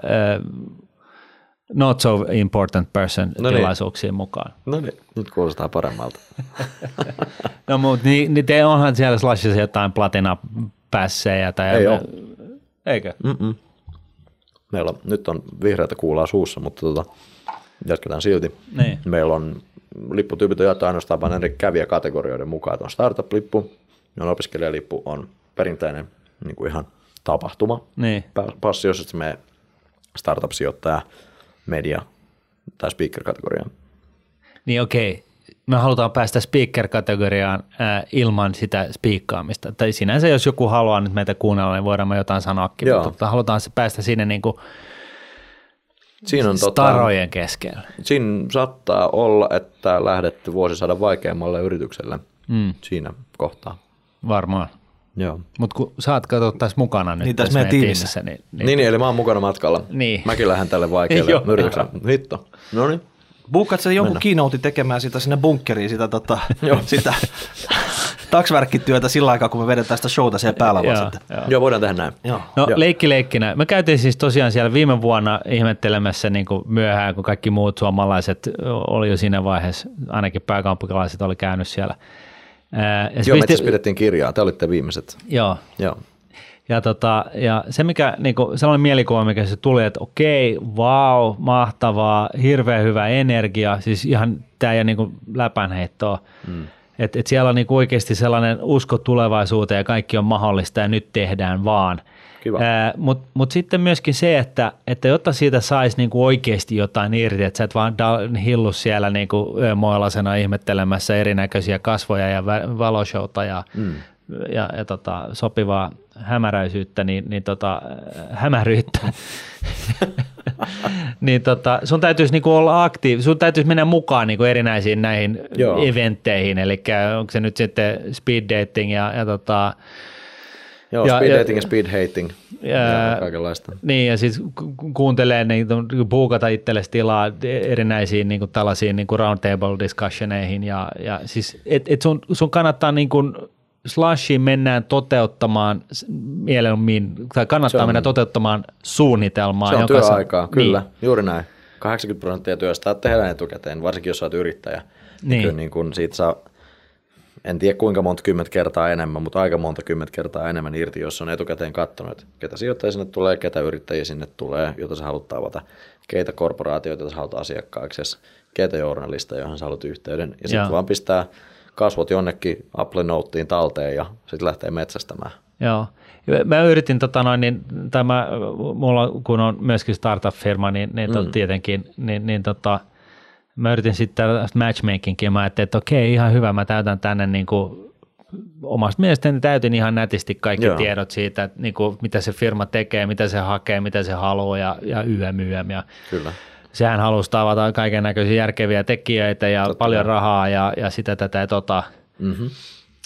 not so important person no niin. tilaisuuksiin mukaan. No niin, nyt kuulostaa paremmalta. no mutta niin, niin te onhan siellä Slashissa jotain platina-pässejä tai... Ei ole. Eikö? Mm-mm. Meillä on, nyt on vihreätä kuulaa suussa, mutta tota, jatketaan silti. Niin. Meillä on lipputyypit on jaettu ainoastaan vain eri kävijäkategorioiden mukaan. On startup-lippu, on opiskelijalippu, on perinteinen niin kuin ihan tapahtuma. Niin. Passi, jos me startup-sijoittaja – media- tai speaker-kategoriaan. Niin okei, me halutaan päästä speaker-kategoriaan äh, ilman sitä spiikkaamista. Tai sinänsä jos joku haluaa nyt meitä kuunnella, niin voidaan me jotain sanoakin, Joo. mutta halutaan se päästä sinne niin kuin Siinä on starojen tota, keskellä. Siinä saattaa olla, että lähdetty vuosisadan vaikeammalle yritykselle mm. siinä kohtaa. Varmaan. Joo. Mutta kun sä oot katsot tässä mukana nyt niin, tässä meidän tiimissä. tiimissä niin, niin, niin, niin, eli mä oon mukana matkalla. Niin. Mäkin lähden tälle vaikealle yritykselle. Hitto. No niin. Buukkaat sä jonkun keynote tekemään sitä sinne bunkkeriin, sitä, tota, sitä taksvärkkityötä sillä aikaa, kun me vedetään sitä showta siellä päällä joo, sitten. Joo. joo, voidaan tehdä näin. Joo. No joo. leikki leikkinä. Me käytiin siis tosiaan siellä viime vuonna ihmettelemässä niin kuin myöhään, kun kaikki muut suomalaiset oli jo siinä vaiheessa, ainakin pääkaupunkilaiset oli käynyt siellä – ja Joo, pisti... pidettiin kirjaa, te olitte viimeiset. Joo. Joo. Ja, tota, ja se, mikä, niin kuin, sellainen mielikuva, mikä se tuli, että okei, vau, mahtavaa, hirveän hyvä energia, siis ihan tämä ja niin läpänheittoa. Mm. Että et siellä on niin oikeasti sellainen usko tulevaisuuteen ja kaikki on mahdollista ja nyt tehdään vaan – mutta mut sitten myöskin se, että, että jotta siitä saisi niinku oikeasti jotain irti, että sä et vaan hillu siellä niinku moilasena ihmettelemässä erinäköisiä kasvoja ja valoshowta ja, mm. ja, ja tota, sopivaa hämäräisyyttä, niin, niin tota, hämäryyttä, niin tota, sun täytyisi niinku olla aktiivi, sun täytyisi mennä mukaan niinku erinäisiin näihin Joo. eventteihin, eli onko se nyt sitten speed dating ja, ja tota, Joo, ja, speed dating ja, speed hating ja, ja kaikenlaista. Niin, ja siis kuuntelee, niin, puukata itsellesi tilaa erinäisiin niin kuin tällaisiin niin kuin roundtable discussioneihin, ja, ja siis et, et sun, sun kannattaa niin kuin slashiin mennään toteuttamaan mieluummin, tai kannattaa on, mennä toteuttamaan suunnitelmaa. Se on työaikaa, sa- kyllä, niin. juuri näin. 80 prosenttia työstä tehdään etukäteen, varsinkin jos olet yrittäjä. Niin. Kyllä niin kun siitä saa en tiedä kuinka monta kymmentä kertaa enemmän, mutta aika monta kymmentä kertaa enemmän irti, jos on etukäteen katsonut, että ketä sijoittajia sinne tulee, ketä yrittäjiä sinne tulee, joita sä haluat tavata, keitä korporaatioita sä haluat asiakkaaksi, keitä journalista, johon sä haluat yhteyden, ja sitten vaan pistää kasvot jonnekin Apple Noteen talteen ja sitten lähtee metsästämään. Joo. Mä yritin, tota noin, niin, tämä, mulla kun on myöskin startup-firma, niin, niin mm. tietenkin, niin, niin tota, mä yritin sitten matchmakingin, mä ajattelin, että okei, ihan hyvä, mä täytän tänne niin kuin omasta mielestäni täytin ihan nätisti kaikki Joo. tiedot siitä, että niin kuin, mitä se firma tekee, mitä se hakee, mitä se haluaa ja, ja YM, YM. Ja Kyllä. Sehän halusi tavata kaiken näköisiä järkeviä tekijöitä ja Totta paljon rahaa ja, ja sitä tätä ja tota. Mm-hmm.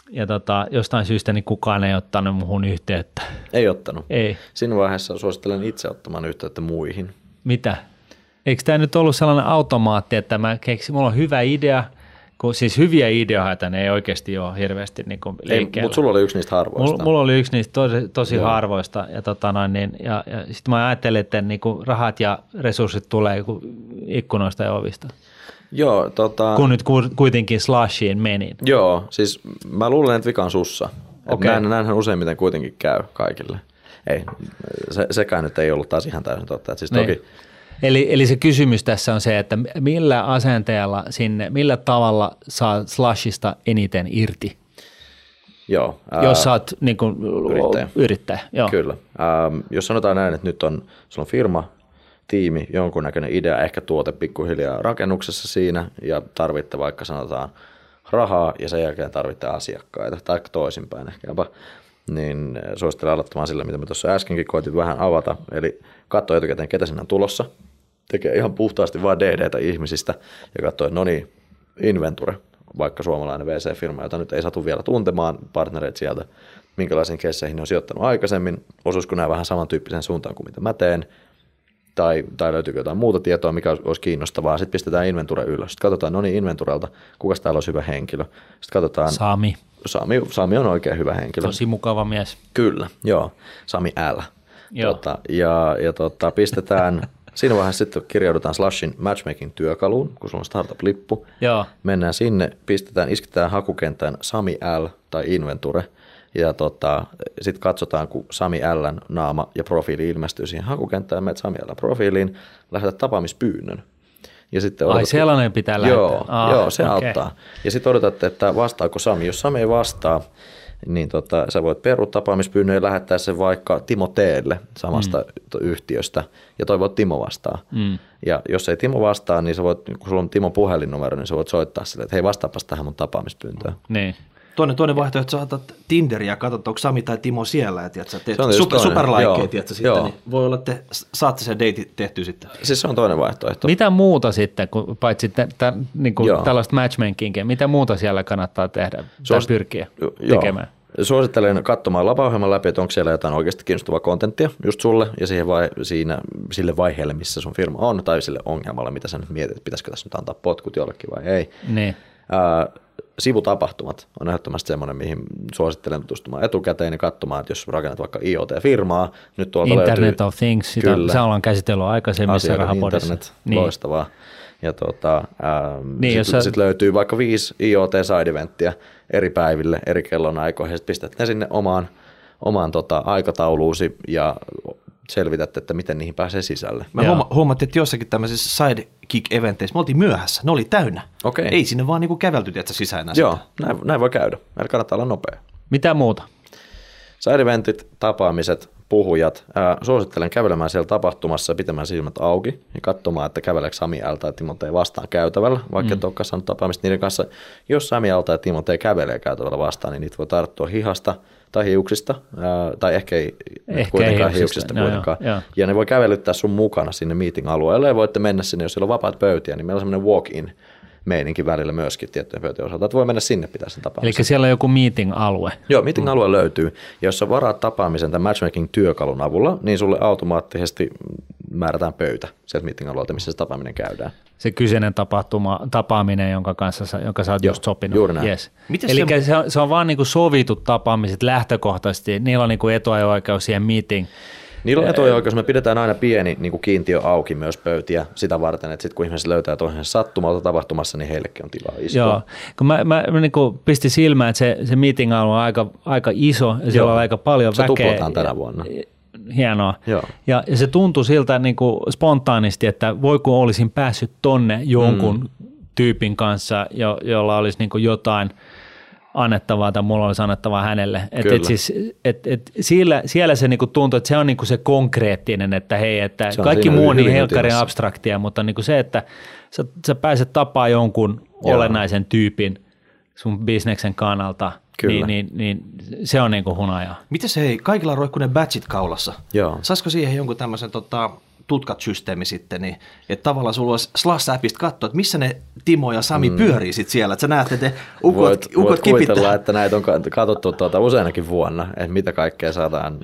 Ja tota, jostain syystä niin kukaan ei ottanut muhun yhteyttä. Ei ottanut. Ei. Siinä vaiheessa suosittelen itse ottamaan yhteyttä muihin. Mitä? Eikö tämä nyt ollut sellainen automaatti, että mä keksin, mulla on hyvä idea, kun siis hyviä ideoita ne ei oikeasti ole hirveästi niin kuin Mutta sulla oli yksi niistä harvoista. Mulla, mulla oli yksi niistä tosi, tosi harvoista ja, tota noin, niin, ja, ja sitten mä ajattelin, että niin kuin rahat ja resurssit tulee ikkunoista ja ovista. Joo, tota... Kun nyt kuitenkin slashiin menin. Joo, siis mä luulen, että vika on sussa. Okay. Näin, näinhän useimmiten kuitenkin käy kaikille. Ei, se, sekään nyt ei ollut taas ihan täysin totta. siis niin. toki, Eli, eli se kysymys tässä on se, että millä asenteella sinne, millä tavalla saa slashista eniten irti? Joo. Ää, jos sä oot niin kuin, yrittäjä. yrittäjä joo. Kyllä. Ähm, jos sanotaan näin, että nyt on, sulla on firma, tiimi, jonkunnäköinen idea, ehkä tuote pikkuhiljaa rakennuksessa siinä ja tarvitte vaikka sanotaan rahaa ja sen jälkeen tarvitte asiakkaita tai toisinpäin ehkä jopa, niin suosittelen aloittamaan sillä, mitä mä tuossa äskenkin koitin vähän avata, eli katsoa etukäteen, ketä sinne on tulossa, tekee ihan puhtaasti vain DDtä ihmisistä ja katsoo, että no niin, Inventure, vaikka suomalainen VC-firma, jota nyt ei satu vielä tuntemaan, partnereita sieltä, minkälaisiin keisseihin ne on sijoittanut aikaisemmin, osuisiko nämä vähän samantyyppisen suuntaan kuin mitä mä teen, tai, tai löytyykö jotain muuta tietoa, mikä olisi kiinnostavaa. Sitten pistetään Inventure ylös. Sitten katsotaan, no niin, Inventurelta, kuka täällä olisi hyvä henkilö. Sitten katsotaan. Sami. Sami, Sami on oikein hyvä henkilö. Tosi mukava mies. Kyllä, joo. Sami L. Joo. Tota, ja ja tota, pistetään, siinä vaiheessa sitten kirjaudutaan Slashin matchmaking-työkaluun, kun sulla on startup-lippu. Joo. Mennään sinne, pistetään, isketään hakukentään Sami L tai Inventure – ja tota, sitten katsotaan, kun Sami Ln naama ja profiili ilmestyy siihen hakukenttään, menet Sami Ln profiiliin, lähetät tapaamispyynnön. Ja sitten odotat, Ai sellainen pitää lähettää? Joo, ah, joo se okay. auttaa. Ja sitten odotatte, että vastaako Sami. Jos Sami ei vastaa, niin tota, sä voit perua tapaamispyynnön ja lähettää sen vaikka Timo Teelle samasta mm. yhtiöstä ja toivot Timo vastaa. Mm. Ja jos ei Timo vastaa, niin sä voit, kun sulla on Timo puhelinnumero, niin sä voit soittaa sille, että hei vastaapas tähän mun tapaamispyyntöön. Niin. Toinen, toinen vaihtoehto, että saatat Tinderiä ja katsot, onko Sami tai Timo siellä, ja tiedätkö, teet super, superlaikkeja, tiedätkö, sitten, Joo. niin voi olla, että saatte sen deitin tehtyä sitten. Siis se on toinen vaihtoehto. Mitä muuta sitten, kun paitsi t- t- niin kuin tällaista matchmakingia, mitä muuta siellä kannattaa tehdä Suos... tai pyrkiä jo, tekemään? Suosittelen katsomaan lapaohjelman läpi, että onko siellä jotain oikeasti kiinnostavaa kontenttia just sulle ja siihen vai, siinä, sille vaiheelle, missä sun firma on, tai sille ongelmalle, mitä sä nyt mietit, että pitäisikö tässä nyt antaa potkut jollekin vai ei. Niin. Uh, sivutapahtumat on ehdottomasti semmoinen, mihin suosittelen tutustumaan etukäteen ja katsomaan, että jos rakennat vaikka IoT-firmaa, nyt tuolta Internet löytyy, of Things, sitä, kyllä, se ollaan käsitellyt aikaisemmissa rahapodissa. Internet, niin. loistavaa. Ja tuota, ähm, niin, sitten sit löytyy vaikka viisi IoT side eri päiville, eri kellonaikoihin, ja sitten pistät ne sinne omaan, omaan tota, aikatauluusi ja selvität, että miten niihin pääsee sisälle. Mä huoma- huomattiin, että jossakin tämmöisissä sidekick-eventeissä me oltiin myöhässä. Ne oli täynnä. Okay. Ei sinne vaan niinku kävelty että sisään enää Joo, näin, näin, voi käydä. Meillä kannattaa olla nopea. Mitä muuta? Side-eventit, tapaamiset, puhujat. Ää, suosittelen kävelemään siellä tapahtumassa pitämään silmät auki ja katsomaan, että käveleekö Sami L tai Timotei vastaan käytävällä, vaikka mm. et olekaan saanut tapaamista niiden kanssa. Jos Sami L tai Timotei kävelee käytävällä vastaan, niin niitä voi tarttua hihasta tai hiuksista, ää, tai ehkä ei ehkä kuitenkaan ei hiuksista, hiuksista kuitenkaan. Joo, joo. Ja ne voi kävelyttää sun mukana sinne meeting-alueelle ja voitte mennä sinne, jos siellä on vapaat pöytiä, niin meillä on semmoinen walk-in meininki välillä myöskin tiettyjen pöytien osalta, että voi mennä sinne pitää sen tapaamisen. Eli siellä on joku meeting-alue. Joo, meeting-alue mm. löytyy. Ja jos sä varaat tapaamisen tämän matchmaking-työkalun avulla, niin sulle automaattisesti määrätään pöytä sieltä meeting-alueelta, missä se tapaaminen käydään. Se kyseinen tapahtuma, tapaaminen, jonka kanssa sä, jonka sä oot Joo, just sopinut. Juuri näin. Yes. Eli se, se, on, se on vaan niin kuin sovitut tapaamiset lähtökohtaisesti. Niillä on niin kuin etuajo-oikeus siihen meeting Niillä on etuoikeus, me pidetään aina pieni niin kuin kiintiö auki myös pöytiä sitä varten, että sitten kun ihmiset löytää toisensa sattumalta tapahtumassa, niin heillekin on tilaa istua. Joo, kun mä, mä niin kuin pistin silmään, että se, se meeting on aika, aika iso ja siellä Joo. on aika paljon se väkeä. Se tuplataan tänä vuonna. Hienoa. Joo. Ja, ja se tuntui siltä niin kuin spontaanisti, että voi kun olisin päässyt tonne jonkun mm. tyypin kanssa, jo, jolla olisi niin kuin jotain – annettavaa tai mulla olisi annettavaa hänelle. Et, et siis, et, et siellä, siellä se niinku tuntuu, että se on niinku se konkreettinen, että hei, että kaikki muu on niin helkkarin abstraktia, mutta niinku se, että sä, sä pääset tapaa jonkun Joo. olennaisen tyypin sun bisneksen kannalta, niin, niin, niin, se on niinku hunajaa. Miten se ei, kaikilla roikkuu ne badgit kaulassa? Joo. Saisiko siihen jonkun tämmöisen tota, tutkat-systeemi sitten, niin että tavallaan sulla olisi Slash-appista katsoa, että missä ne Timo ja Sami mm. pyörii sitten siellä, että sä näet, että ukot, voit, ukot voit kuvitella, että näitä on katsottu tuota useinakin vuonna, että mitä kaikkea saadaan,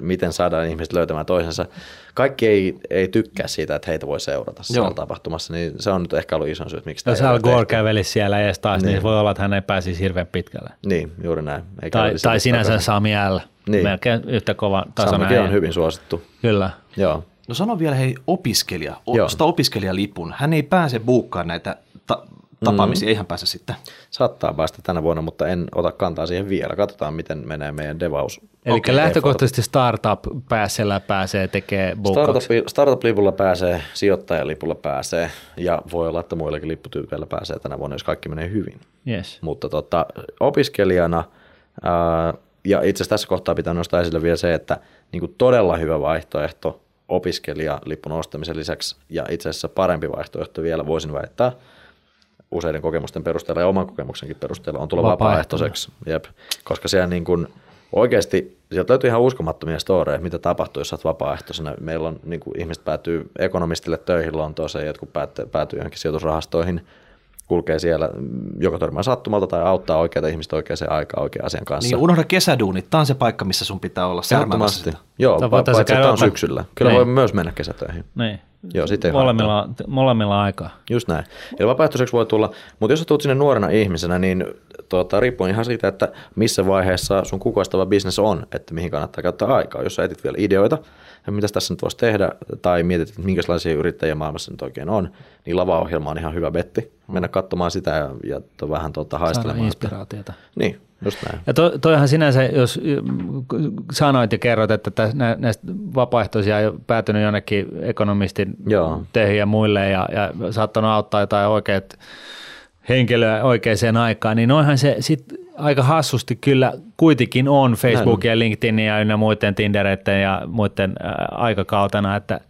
miten saadaan ihmiset löytämään toisensa. Kaikki ei, ei tykkää siitä, että heitä voi seurata siellä tapahtumassa, niin se on nyt ehkä ollut iso syy, että miksi Jos Al Gore kävelisi siellä edes taas, niin. niin voi olla, että hän ei pääsisi hirveän pitkälle. Niin, juuri näin. Eikä tai, tai sinänsä Sami L. Niin. Melkein yhtä kova tasoinen. on hyvin suosittu. Kyllä. Joo. No sano vielä hei opiskelija, osta opiskelijalipun. Hän ei pääse buukkaan näitä ta- tapaamisia, mm. eihän pääse sitten. Saattaa päästä tänä vuonna, mutta en ota kantaa siihen vielä. Katsotaan, miten menee meidän devaus. Eli okay, lähtökohtaisesti startup pääsellä pääsee tekee startup, startup-lipulla pääsee, sijoittajalipulla pääsee ja voi olla, että muillakin lipputyypeillä pääsee tänä vuonna, jos kaikki menee hyvin. Yes. Mutta tota, opiskelijana ää, ja itse asiassa tässä kohtaa pitää nostaa esille vielä se, että niin kuin todella hyvä vaihtoehto opiskelijalipun ostamisen lisäksi ja itse asiassa parempi vaihtoehto vielä voisin väittää useiden kokemusten perusteella ja oman kokemuksenkin perusteella on tulla vapaaehtoiseksi, Jep. koska siellä niin kuin oikeasti sieltä löytyy ihan uskomattomia storeja, mitä tapahtuu, jos olet vapaaehtoisena. Meillä on niin kuin ihmiset päätyy ekonomistille töihin Lontooseen, jotkut päätyy, päätyy johonkin sijoitusrahastoihin, kulkee siellä joko törmää sattumalta tai auttaa oikeita ihmistä oikeaan aikaan oikean asian kanssa. Niin, unohda kesäduunit. Tämä on se paikka, missä sun pitää olla särmämässä Joo, paitsi että on syksyllä. Kyllä niin. voi myös mennä kesätöihin. Niin. Joo, sitten molemmilla, molemmilla aikaa. Just näin. Eli vapaaehtoiseksi voi tulla, mutta jos tulet sinne nuorena ihmisenä, niin tuota, riippuu ihan siitä, että missä vaiheessa sun kukoistava bisnes on, että mihin kannattaa käyttää aikaa. Jos sä etit vielä ideoita, ja mitä tässä nyt voisi tehdä, tai mietit, että minkälaisia yrittäjiä maailmassa nyt oikein on, niin lavaohjelma on ihan hyvä betti. Mennä katsomaan sitä ja, ja to, vähän tuota, haistelemaan. inspiraatiota. Niin, just näin. Ja to, toihan sinänsä, jos sanoit ja kerrot, että näistä vapaaehtoisia on päätynyt jonnekin ekonomistin teihin ja muille ja, ja saattanut auttaa jotain oikeat henkilöä oikeaan aikaan, niin noinhan se sitten aika hassusti kyllä kuitenkin on Facebook ja LinkedIn ja ynnä muiden Tindereiden ja muiden aikakautena, että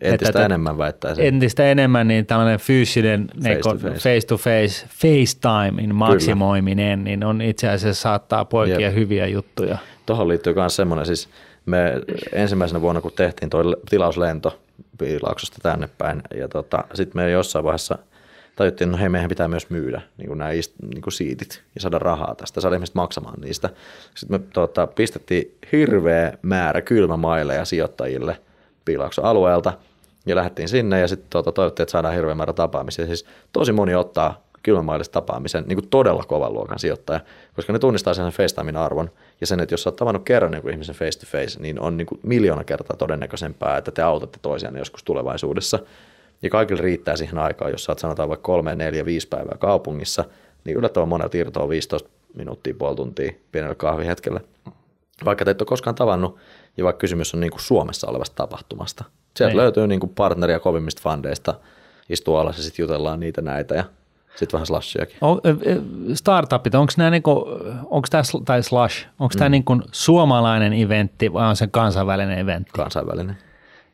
Entistä että, enemmän väittäisin. Entistä enemmän niin tällainen fyysinen face, to face. face to face, FaceTimein maksimoiminen, Kyllä. niin on itse asiassa saattaa poikia Jep. hyviä juttuja. Tuohon liittyy myös semmoinen, siis me ensimmäisenä vuonna kun tehtiin tuo tilauslento Piilaaksosta tänne päin, ja tota, sitten me jossain vaiheessa – tajuttiin, että no hei, meidän pitää myös myydä niin kuin nämä niin kuin siitit ja saada rahaa tästä, saada ihmiset maksamaan niistä. Sitten me tuota, pistettiin hirveä määrä kylmämaileja sijoittajille Piilaakson alueelta ja lähdettiin sinne ja sitten tuota, toivottiin, että saadaan hirveä määrä tapaamisia. Siis tosi moni ottaa kylmämailista tapaamisen niin kuin todella kovan luokan sijoittaja, koska ne tunnistaa sen FaceTimein arvon ja sen, että jos sä oot tavannut kerran niin ihmisen face to face, niin on niin kuin miljoona kertaa todennäköisempää, että te autatte toisiaan joskus tulevaisuudessa. Ja kaikille riittää siihen aikaan, jos saat sanotaan vaikka kolme, neljä, viisi päivää kaupungissa, niin yllättävän monelta irtoaa 15 minuuttia, puoli tuntia pienellä kahvihetkellä. Vaikka te et ole koskaan tavannut, ja vaikka kysymys on niin kuin Suomessa olevasta tapahtumasta. Sieltä. Niin. löytyy niin kuin partneria kovimmista fandeista, istuu alas ja sitten jutellaan niitä näitä ja sitten vähän slashiakin. Startupit, onko nämä niinku, onko tämä, tai slash, onko mm. tämä niinku suomalainen eventti vai on se kansainvälinen eventti? Kansainvälinen.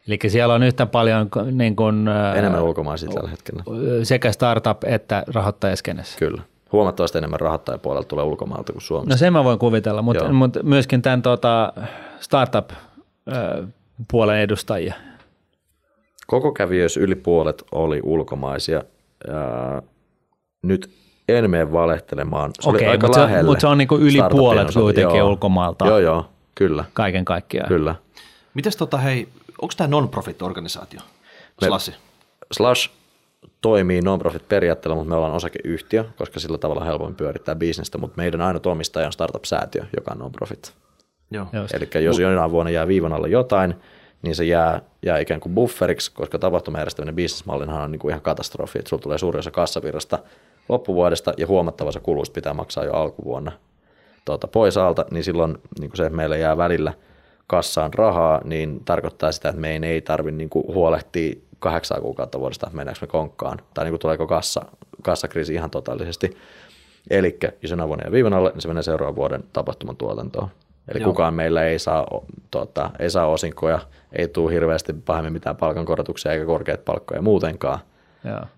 Eli siellä on yhtä paljon niin kuin, enemmän ulkomaisia tällä hetkellä. Sekä startup että rahoittajaskenessä. Kyllä. Huomattavasti enemmän rahoittajapuolelta tulee ulkomailta kuin Suomesta. No sen mä voin kuvitella, mutta, mutta myöskin tämän tuota, startup-puolen edustajia. Koko kävijöissä yli puolet oli ulkomaisia. Ja nyt en mene valehtelemaan. Se Okei, oli aika mutta, se, mutta se on niin kuin yli puolet kuitenkin joo. ulkomaalta. Joo, joo, kyllä. Kaiken kaikkiaan. Kyllä. Mites tota, hei, onko tämä non-profit-organisaatio, Slash? Slash toimii non-profit periaatteella, mutta me ollaan osakeyhtiö, koska sillä tavalla helpommin pyörittää bisnestä, mutta meidän ainut omistaja on startup-säätiö, joka on non-profit. Joo. Eli jos jonain vuonna jää viivan alle jotain, niin se jää, jää ikään kuin bufferiksi, koska tapahtumajärjestäminen bisnesmallinhan on niin kuin ihan katastrofi, että sulla tulee suuri osa kassavirrasta loppuvuodesta ja huomattavassa kuluista pitää maksaa jo alkuvuonna tuota, pois alta, niin silloin niin kuin se, että meillä jää välillä – kassaan rahaa, niin tarkoittaa sitä, että meidän ei tarvitse niin huolehtia kahdeksan kuukautta vuodesta, mennäänkö me konkkaan, tai niin kuin tuleeko kassa, kassakriisi ihan totaalisesti. Eli jos on avoinen ja viivan alle, niin se menee seuraavan vuoden tapahtuman tuotantoon. Eli Joo. kukaan meillä ei saa, tuota, ei saa osinkoja, ei tule hirveästi pahemmin mitään palkankorotuksia eikä korkeat palkkoja muutenkaan.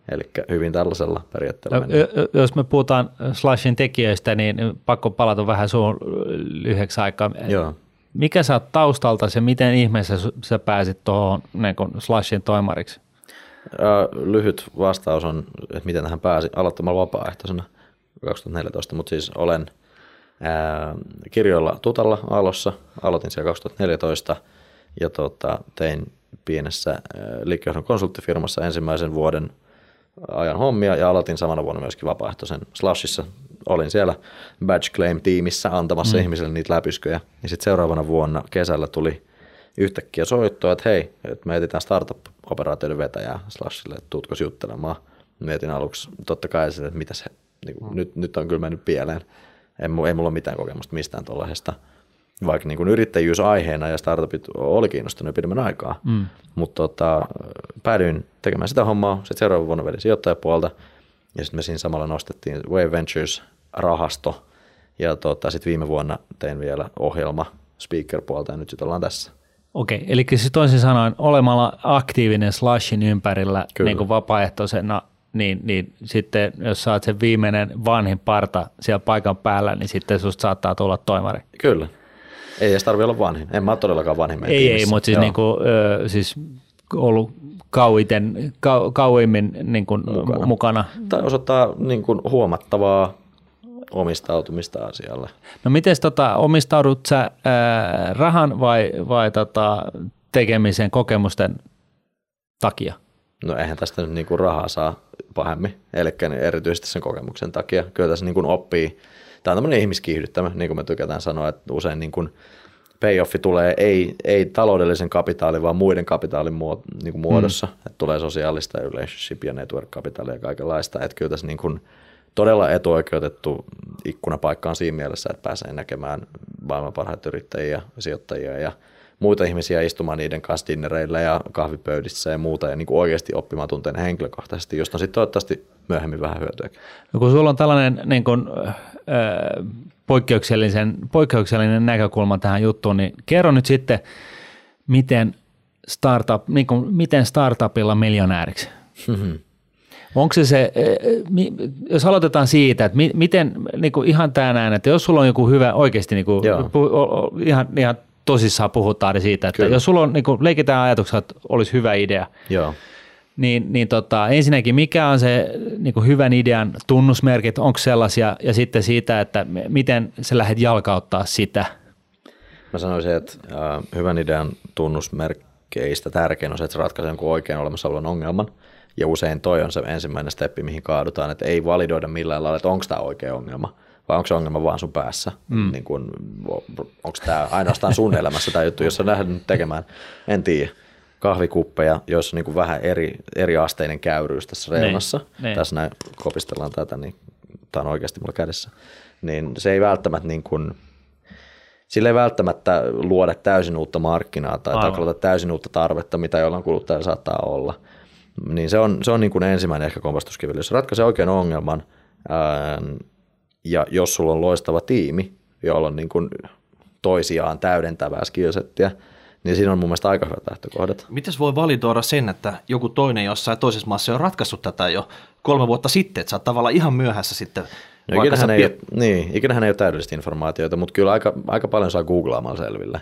Eli hyvin tällaisella periaatteella. No, jos me puhutaan Slashin tekijöistä, niin pakko palata vähän suun lyhyeksi aikaa. Joo. Mikä sä oot taustalta ja miten ihmeessä sä pääsit tuohon niin Slashin toimariksi? Lyhyt vastaus on, että miten tähän pääsi aloittamalla vapaaehtoisena 2014, mutta siis olen ää, kirjoilla Tutalla Aalossa, aloitin siellä 2014 ja tota, tein pienessä liikkejohdon konsulttifirmassa ensimmäisen vuoden ajan hommia ja aloitin samana vuonna myöskin vapaaehtoisen Slashissa. Olin siellä Badge Claim-tiimissä antamassa mm. ihmisille niitä läpysköjä. Ja sitten seuraavana vuonna kesällä tuli yhtäkkiä soittoa, että hei, että me etsitään startup-operaatioiden vetäjää Slashille, että tuutko juttelemaan. Mietin aluksi totta kai sitä, että mitä se, niin kuin, mm. nyt, nyt on kyllä mennyt pieleen. En, ei mulla ole mitään kokemusta mistään tuollaisesta vaikka niin kuin yrittäjyys aiheena ja startupit oli kiinnostunut pidemmän aikaa, mm. mutta tota, päädyin tekemään sitä hommaa, sitten seuraavan vuonna vedin sijoittajapuolta ja sitten me siinä samalla nostettiin Wave Ventures-rahasto ja tota, sitten viime vuonna tein vielä ohjelma speaker-puolta ja nyt sitten ollaan tässä. Okei, eli siis toisin sanoen olemalla aktiivinen slashin ympärillä niin kuin vapaaehtoisena, niin, niin sitten jos saat sen viimeinen vanhin parta siellä paikan päällä, niin sitten susta saattaa tulla toimari. Kyllä, ei edes tarvitse olla vanhin. En mä ole todellakaan vanhin. Ei, tiimissä. ei, mutta siis, niin kuin, ö, siis ollut kauiten, kau, kauimmin niin kuin mukana. mukana. Tai osoittaa niin kuin huomattavaa omistautumista asialle. No miten tota, omistaudut sä ää, rahan vai, vai tota, tekemisen kokemusten takia? No eihän tästä nyt niin kuin rahaa saa pahemmin, eli erityisesti sen kokemuksen takia. Kyllä tässä niin kuin oppii tämä on tämmöinen ihmiskiihdyttämä, niin kuin me tykätään sanoa, että usein niin kuin payoffi tulee ei, ei taloudellisen kapitaalin, vaan muiden kapitaalin niin kuin muodossa, mm. että tulee sosiaalista relationship ja network kapitaalia ja kaikenlaista, että kyllä tässä niin kuin todella etuoikeutettu ikkunapaikka on siinä mielessä, että pääsee näkemään maailman parhaita yrittäjiä, sijoittajia ja muita ihmisiä istumaan niiden kanssa dinnereillä ja kahvipöydissä ja muuta ja niin kuin oikeasti oppimaan tunteen henkilökohtaisesti, josta on sitten toivottavasti myöhemmin vähän hyötyä. No kun sulla on tällainen niin kuin, äh, poikkeuksellisen, poikkeuksellinen näkökulma tähän juttuun, niin kerro nyt sitten, miten, startup, niin kuin, miten startupilla miljonääriksi? Mm-hmm. Onko se se, jos aloitetaan siitä, että miten niin kuin ihan tämä näin, että jos sulla on joku hyvä, oikeasti niin kuin, ihan, ihan tosissaan puhutaan siitä, että Kyllä. jos sulla on, niin kuin, leikitään ajatuksella, että olisi hyvä idea, Joo. Niin, niin tota, ensinnäkin mikä on se niin kuin hyvän idean tunnusmerkit, onko sellaisia, ja sitten siitä, että miten sä lähdet jalkauttaa sitä? Mä sanoisin, että äh, hyvän idean tunnusmerkkeistä tärkein on se, että se ratkaisee jonkun oikein olemassa olevan ongelman, ja usein toi on se ensimmäinen steppi, mihin kaadutaan, että ei validoida millään lailla, että onko tämä oikea ongelma, vai onko se ongelma vaan sun päässä? Mm. Niin kun, onko tämä ainoastaan sun elämässä tämä juttu, jos sä lähdet tekemään, en tiedä kahvikuppeja, joissa on niin kuin vähän eri, eri asteinen käyryys tässä niin, reunassa. Ne, niin. Tässä näin kopistellaan tätä, niin tämä on oikeasti mulla kädessä. Niin se ei välttämättä niin kuin, sillä ei välttämättä luoda täysin uutta markkinaa tai taklata täysin uutta tarvetta, mitä jollain kuluttajalla saattaa olla. Niin se on, se on niin kuin ensimmäinen ehkä kompastuskivi. Jos ratkaisee oikein ongelman ää, ja jos sulla on loistava tiimi, jolla on niin kuin toisiaan täydentävää skillsettiä, niin siinä on mun mielestä aika hyvät lähtökohdat. Miten voi validoida sen, että joku toinen jossain toisessa maassa on ratkaissut tätä jo kolme vuotta sitten, että sä oot tavallaan ihan myöhässä sitten No, ikinähän, ei pie- niin, ikinähän ei ole täydellistä informaatiota, mutta kyllä aika, aika paljon saa googlaamaan selville,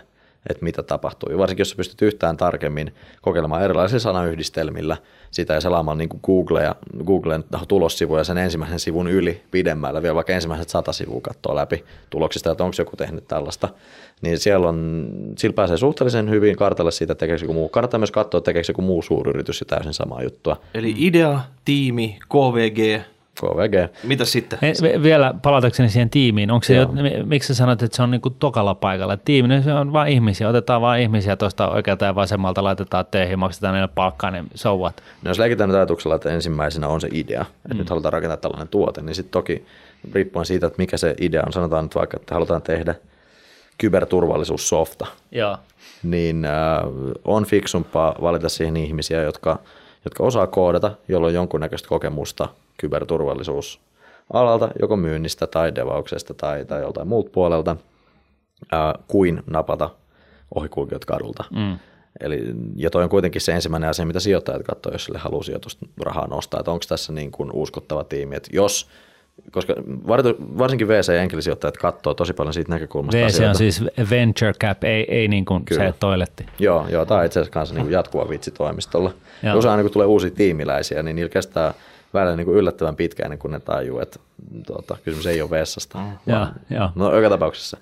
että mitä tapahtuu. Ja varsinkin jos sä pystyt yhtään tarkemmin kokeilemaan erilaisilla sanayhdistelmillä sitä ja selaamaan niin Google ja, Googlen tulossivuja sen ensimmäisen sivun yli pidemmällä, vielä vaikka ensimmäiset sata sivua katsoa läpi tuloksista, että onko joku tehnyt tällaista, niin siellä on, sillä pääsee suhteellisen hyvin kartalle siitä, tekeekö joku muu. Kannattaa myös katsoa, tekeekö joku muu suuryritys ja täysin samaa juttua. Eli idea, tiimi, KVG, KVG. Mitä sitten? Me, vielä palatakseni siihen tiimiin, onko se, jo, miksi sä sanot, että se on niinku tokalla paikalla? Tiimi, niin se on vain ihmisiä, otetaan vain ihmisiä tuosta oikealta ja vasemmalta, laitetaan teihin, maksetaan niille palkkaa, niin so what? No jos leikitään nyt ajatuksella, että ensimmäisenä on se idea, että mm. nyt halutaan rakentaa tällainen tuote, niin sitten toki riippuen siitä, että mikä se idea on, sanotaan nyt vaikka, että halutaan tehdä – kyberturvallisuussofta, Joo. niin äh, on fiksumpaa valita siihen ihmisiä, jotka, jotka osaa koodata, jolla on jonkunnäköistä kokemusta kyberturvallisuus alalta, joko myynnistä tai devauksesta tai, tai joltain muut puolelta, ää, kuin napata ohikulkijat kadulta. Mm. Eli, ja toi on kuitenkin se ensimmäinen asia, mitä sijoittajat katsoo, jos sille haluaa sijoitusrahaa nostaa, että onko tässä niin kuin uskottava tiimi, että jos koska varsinkin VC- ja enkelisijoittajat katsoo tosi paljon siitä näkökulmasta VC asioita. on siis venture cap, ei, ei niin kuin se toiletti. Joo, joo tämä on itse asiassa kanssa niin kuin jatkuva vitsi toimistolla. Usein niin kun tulee uusia tiimiläisiä, niin niillä kestää välillä niin kuin yllättävän pitkään ennen kuin ne tajuu, että tuota, kysymys ei ole vessasta. Mm. Joo, no joka tapauksessa.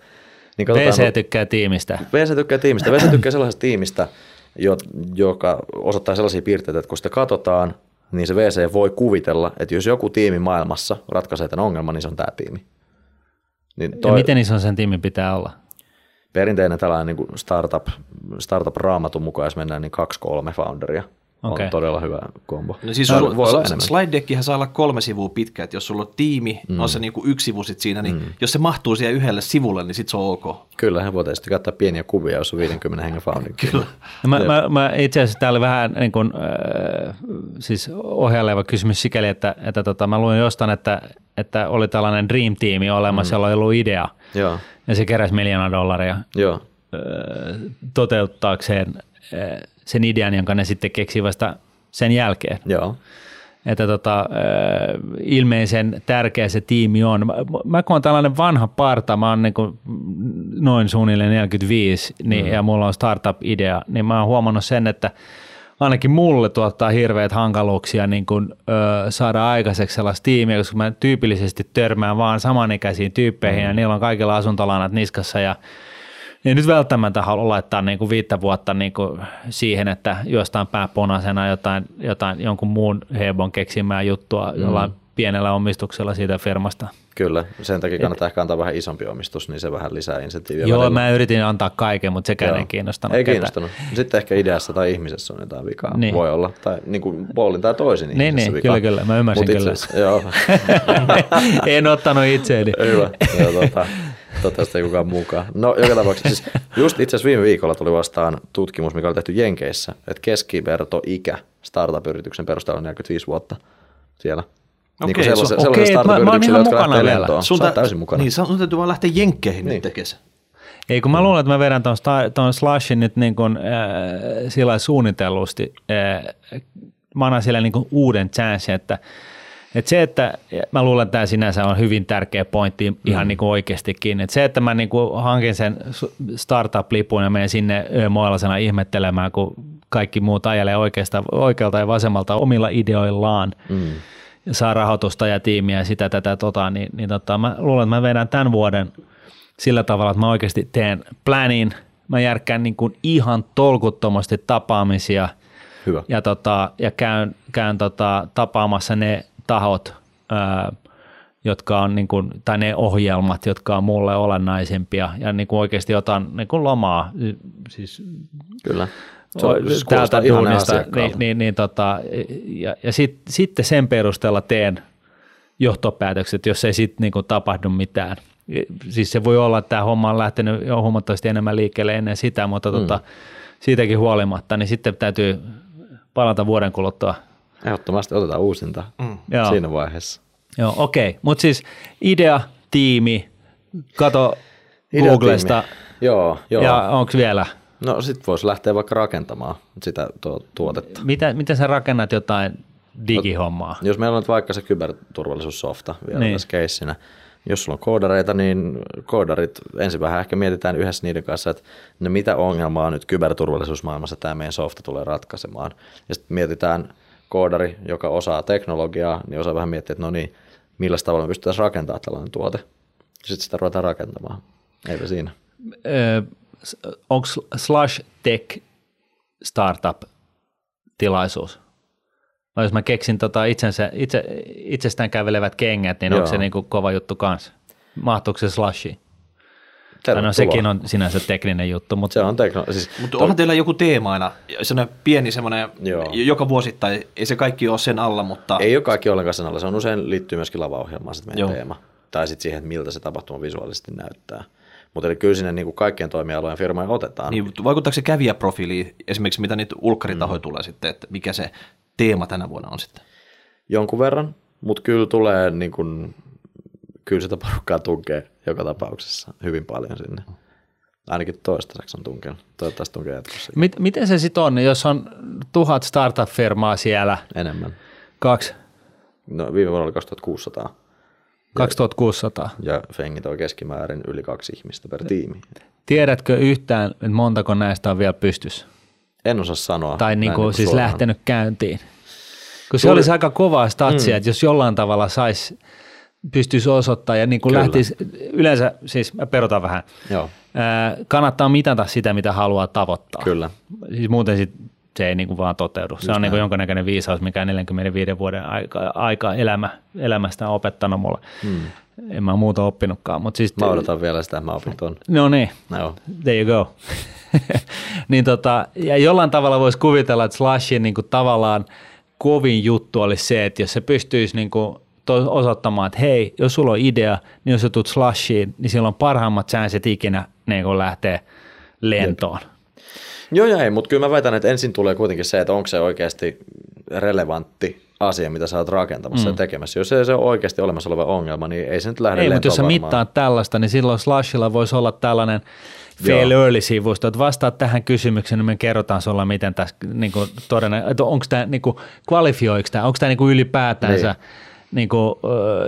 Niin VC tykkää tiimistä. VC tykkää tiimistä. VC tykkää sellaisesta tiimistä, joka osoittaa sellaisia piirteitä, että kun sitä katsotaan, niin se VC voi kuvitella, että jos joku tiimi maailmassa ratkaisee tämän ongelman, niin se on tämä tiimi. Niin toi, ja miten iso sen tiimi pitää olla? Perinteinen tällainen niin startup, startup-raamatun mukaan, jos mennään, niin kaksi-kolme founderia – okay. on todella hyvä kombo. No siis sulla, voi olla slide deckihän saa olla kolme sivua pitkä, että jos sulla on tiimi, mm. on se niinku yksi sivu sit siinä, niin mm. jos se mahtuu siihen yhdelle sivulle, niin sit se on ok. Kyllä, hän voi tietysti katsoa pieniä kuvia, jos on 50 hengen founding. Kyllä. No mä, mä, mä, itse asiassa täällä oli vähän niin kuin, äh, siis ohjaileva kysymys sikäli, että, että tota, mä luin jostain, että, että oli tällainen dream tiimi olemassa, mm. jolla oli ollut idea. Joo. Ja se keräsi miljoona dollaria Joo. Äh, toteuttaakseen äh, sen idean, jonka ne sitten keksivät vasta sen jälkeen. Joo. Että tota, ilmeisen tärkeä se tiimi on. Mä kun on tällainen vanha parta, mä oon niin noin suunnilleen 45 niin, mm. ja mulla on startup-idea, niin mä oon huomannut sen, että ainakin mulle tuottaa hirveät hankaluuksia niin kun, ö, saada aikaiseksi sellaista tiimiä, koska mä tyypillisesti törmään vaan samanikäisiin tyyppeihin mm. ja niillä on kaikilla asuntolanat niskassa ja ei nyt välttämättä halua laittaa niin kuin viittä vuotta niin kuin siihen, että jostain pääponasena jotain, jotain, jonkun muun hebon keksimään juttua mm. jollain pienellä omistuksella siitä firmasta. Kyllä, sen takia kannattaa Et, ehkä antaa vähän isompi omistus, niin se vähän lisää insentiiviä. Joo, välillä. mä yritin antaa kaiken, mutta sekään Joo. ei kiinnostanut. Ei kiinnostanut. Ketä. Sitten ehkä ideassa tai ihmisessä on jotain vikaa. Niin. Voi olla. Tai niin kuin puolin tai toisin niin, niin, vikaa. kyllä, kyllä. Mä ymmärsin Mut kyllä. Itse, joo. en ottanut itseäni. Hyvä. Joo, tuota, Toivottavasti kukaan mukaan. No joka tapauksessa, siis just itse asiassa viime viikolla tuli vastaan tutkimus, mikä oli tehty Jenkeissä, että keskiverto-ikä startup-yrityksen perusteella on 45 vuotta siellä. Okei, niin so, okei mä, mä oon ihan mukana vielä. Sun tä, täysin mukana. Niin, sun täytyy vaan lähteä jenkkeihin niin. nyt tekemään ei, kun mä luulen, että mä vedän tuon, tuon slashin nyt niin kuin, äh, sillä suunnitellusti. Äh, mä annan sille niin kuin uuden chanssin, että et se, että mä luulen, että tämä sinänsä on hyvin tärkeä pointti ihan mm. niin kuin oikeastikin. Et se, että mä niin kuin hankin sen startup-lipun ja menen sinne moilasena ihmettelemään, kun kaikki muut ajelee oikeasta, oikealta ja vasemmalta omilla ideoillaan. Mm ja saa rahoitusta ja tiimiä ja sitä tätä tota, niin, niin tota, mä luulen, että mä vedän tämän vuoden sillä tavalla, että mä oikeasti teen planin, mä järkkään niin kuin ihan tolkuttomasti tapaamisia Hyvä. Ja, tota, ja käyn, käyn tota, tapaamassa ne tahot, ää, jotka on niin kuin, tai ne ohjelmat, jotka on mulle olennaisempia ja niin kuin oikeasti otan niin kuin lomaa. Siis, Kyllä. Se on, täältä duunista, niin, niin, niin, tota, ja, ja sit, sitten sen perusteella teen johtopäätökset, jos ei sitten niin tapahdu mitään. Siis se voi olla, että tämä homma on lähtenyt jo huomattavasti enemmän liikkeelle ennen sitä, mutta tota, mm. tota, siitäkin huolimatta, niin sitten täytyy palata vuoden kuluttua Ehdottomasti otetaan uusinta mm. siinä vaiheessa. Joo, okei. Okay. Mutta siis idea, tiimi, kato idea, Googlesta. Tiimi. Joo, joo. Ja onko vielä? No sitten voisi lähteä vaikka rakentamaan sitä tuo, tuotetta. Mitä, miten sä rakennat jotain digihommaa? Jos meillä on nyt vaikka se kyberturvallisuussofta vielä niin. tässä keissinä, jos sulla on koodareita, niin koodarit ensin vähän ehkä mietitään yhdessä niiden kanssa, että no mitä ongelmaa nyt kyberturvallisuusmaailmassa tämä meidän softa tulee ratkaisemaan. Ja sitten mietitään koodari, joka osaa teknologiaa, niin osaa vähän miettiä, että no niin, millä tavalla me pystytään rakentamaan tällainen tuote. Sitten sitä ruvetaan rakentamaan. Eipä siinä. Öö, Onko Slash Tech startup-tilaisuus? Vai jos mä keksin tota itsensä, itse, itsestään kävelevät kengät, niin Joo. onko se niin kuin kova juttu kanssa? Mahtuuko se Slashi? No sekin on sinänsä tekninen juttu. Mutta... Se on tekno... Siis mutta onhan teillä joku teema aina, sellainen pieni semmoinen, Joo. joka vuosittain, ei se kaikki ole sen alla, mutta... Ei ole kaikki ollenkaan sen alla, se on usein liittyy myöskin lavaohjelmaan se meidän Joo. teema. Tai sitten siihen, että miltä se tapahtuma visuaalisesti näyttää. Mutta eli kyllä sinne niin kuin kaikkien toimialojen firmojen otetaan. Niin, vaikuttaako se kävijäprofiiliin, esimerkiksi mitä niitä ulkkaritahoja mm. tulee sitten, että mikä se teema tänä vuonna on sitten? Jonkun verran, mutta kyllä tulee niin kuin kyllä sitä porukkaa tunkee joka tapauksessa hyvin paljon sinne. Ainakin toistaiseksi on tunkenut. Toivottavasti tunkee jatkossa. Mit, miten se sitten on, jos on tuhat startup-firmaa siellä? Enemmän. Kaksi? No viime vuonna oli 2600. 2600. Ja fengit on keskimäärin yli kaksi ihmistä per tiimi. Tiedätkö yhtään, että montako näistä on vielä pystyssä? En osaa sanoa. Tai niin kuin siis suoraan. lähtenyt käyntiin. Kun se Tuli... olisi aika kovaa statsia, mm. että jos jollain tavalla saisi, pystyisi osoittaa ja niin kuin lähtisi, yleensä, siis mä perutan vähän, Joo. kannattaa mitata sitä, mitä haluaa tavoittaa. Kyllä. Siis muuten sit se ei niin kuin vaan toteudu. Just se on niin kuin jonkinnäköinen viisaus, mikä 45 vuoden aika, aika elämä, elämästä on opettanut mulle. Hmm. En mä muuta oppinutkaan. Mutta siis, mä odotan vielä sitä, mä opin tuon. No niin, no. there you go. niin tota, ja jollain tavalla voisi kuvitella, että Slashin niin kuin tavallaan kovin juttu olisi se, että jos se pystyisi niin kuin osoittamaan, että hei, jos sulla on idea, niin jos sä tulet Slashiin, niin silloin on parhaimmat chanset ikinä niin lähtee lentoon. Jep. Joo, joo, ei, mutta kyllä mä väitän, että ensin tulee kuitenkin se, että onko se oikeasti relevantti asia, mitä sä oot rakentamassa mm. ja tekemässä. Jos ei se ole oikeasti olemassa oleva ongelma, niin ei se nyt lähde Ei, mutta jos sä mittaat tällaista, niin silloin Slashilla voisi olla tällainen fail Joo. early-sivusto, että vastaat tähän kysymykseen, niin me kerrotaan sulla, miten tässä niin todennäköisesti, että onko tämä, niin kuin, kvalifioiko tämä, onko tämä niin ylipäätänsä niin niin kuin,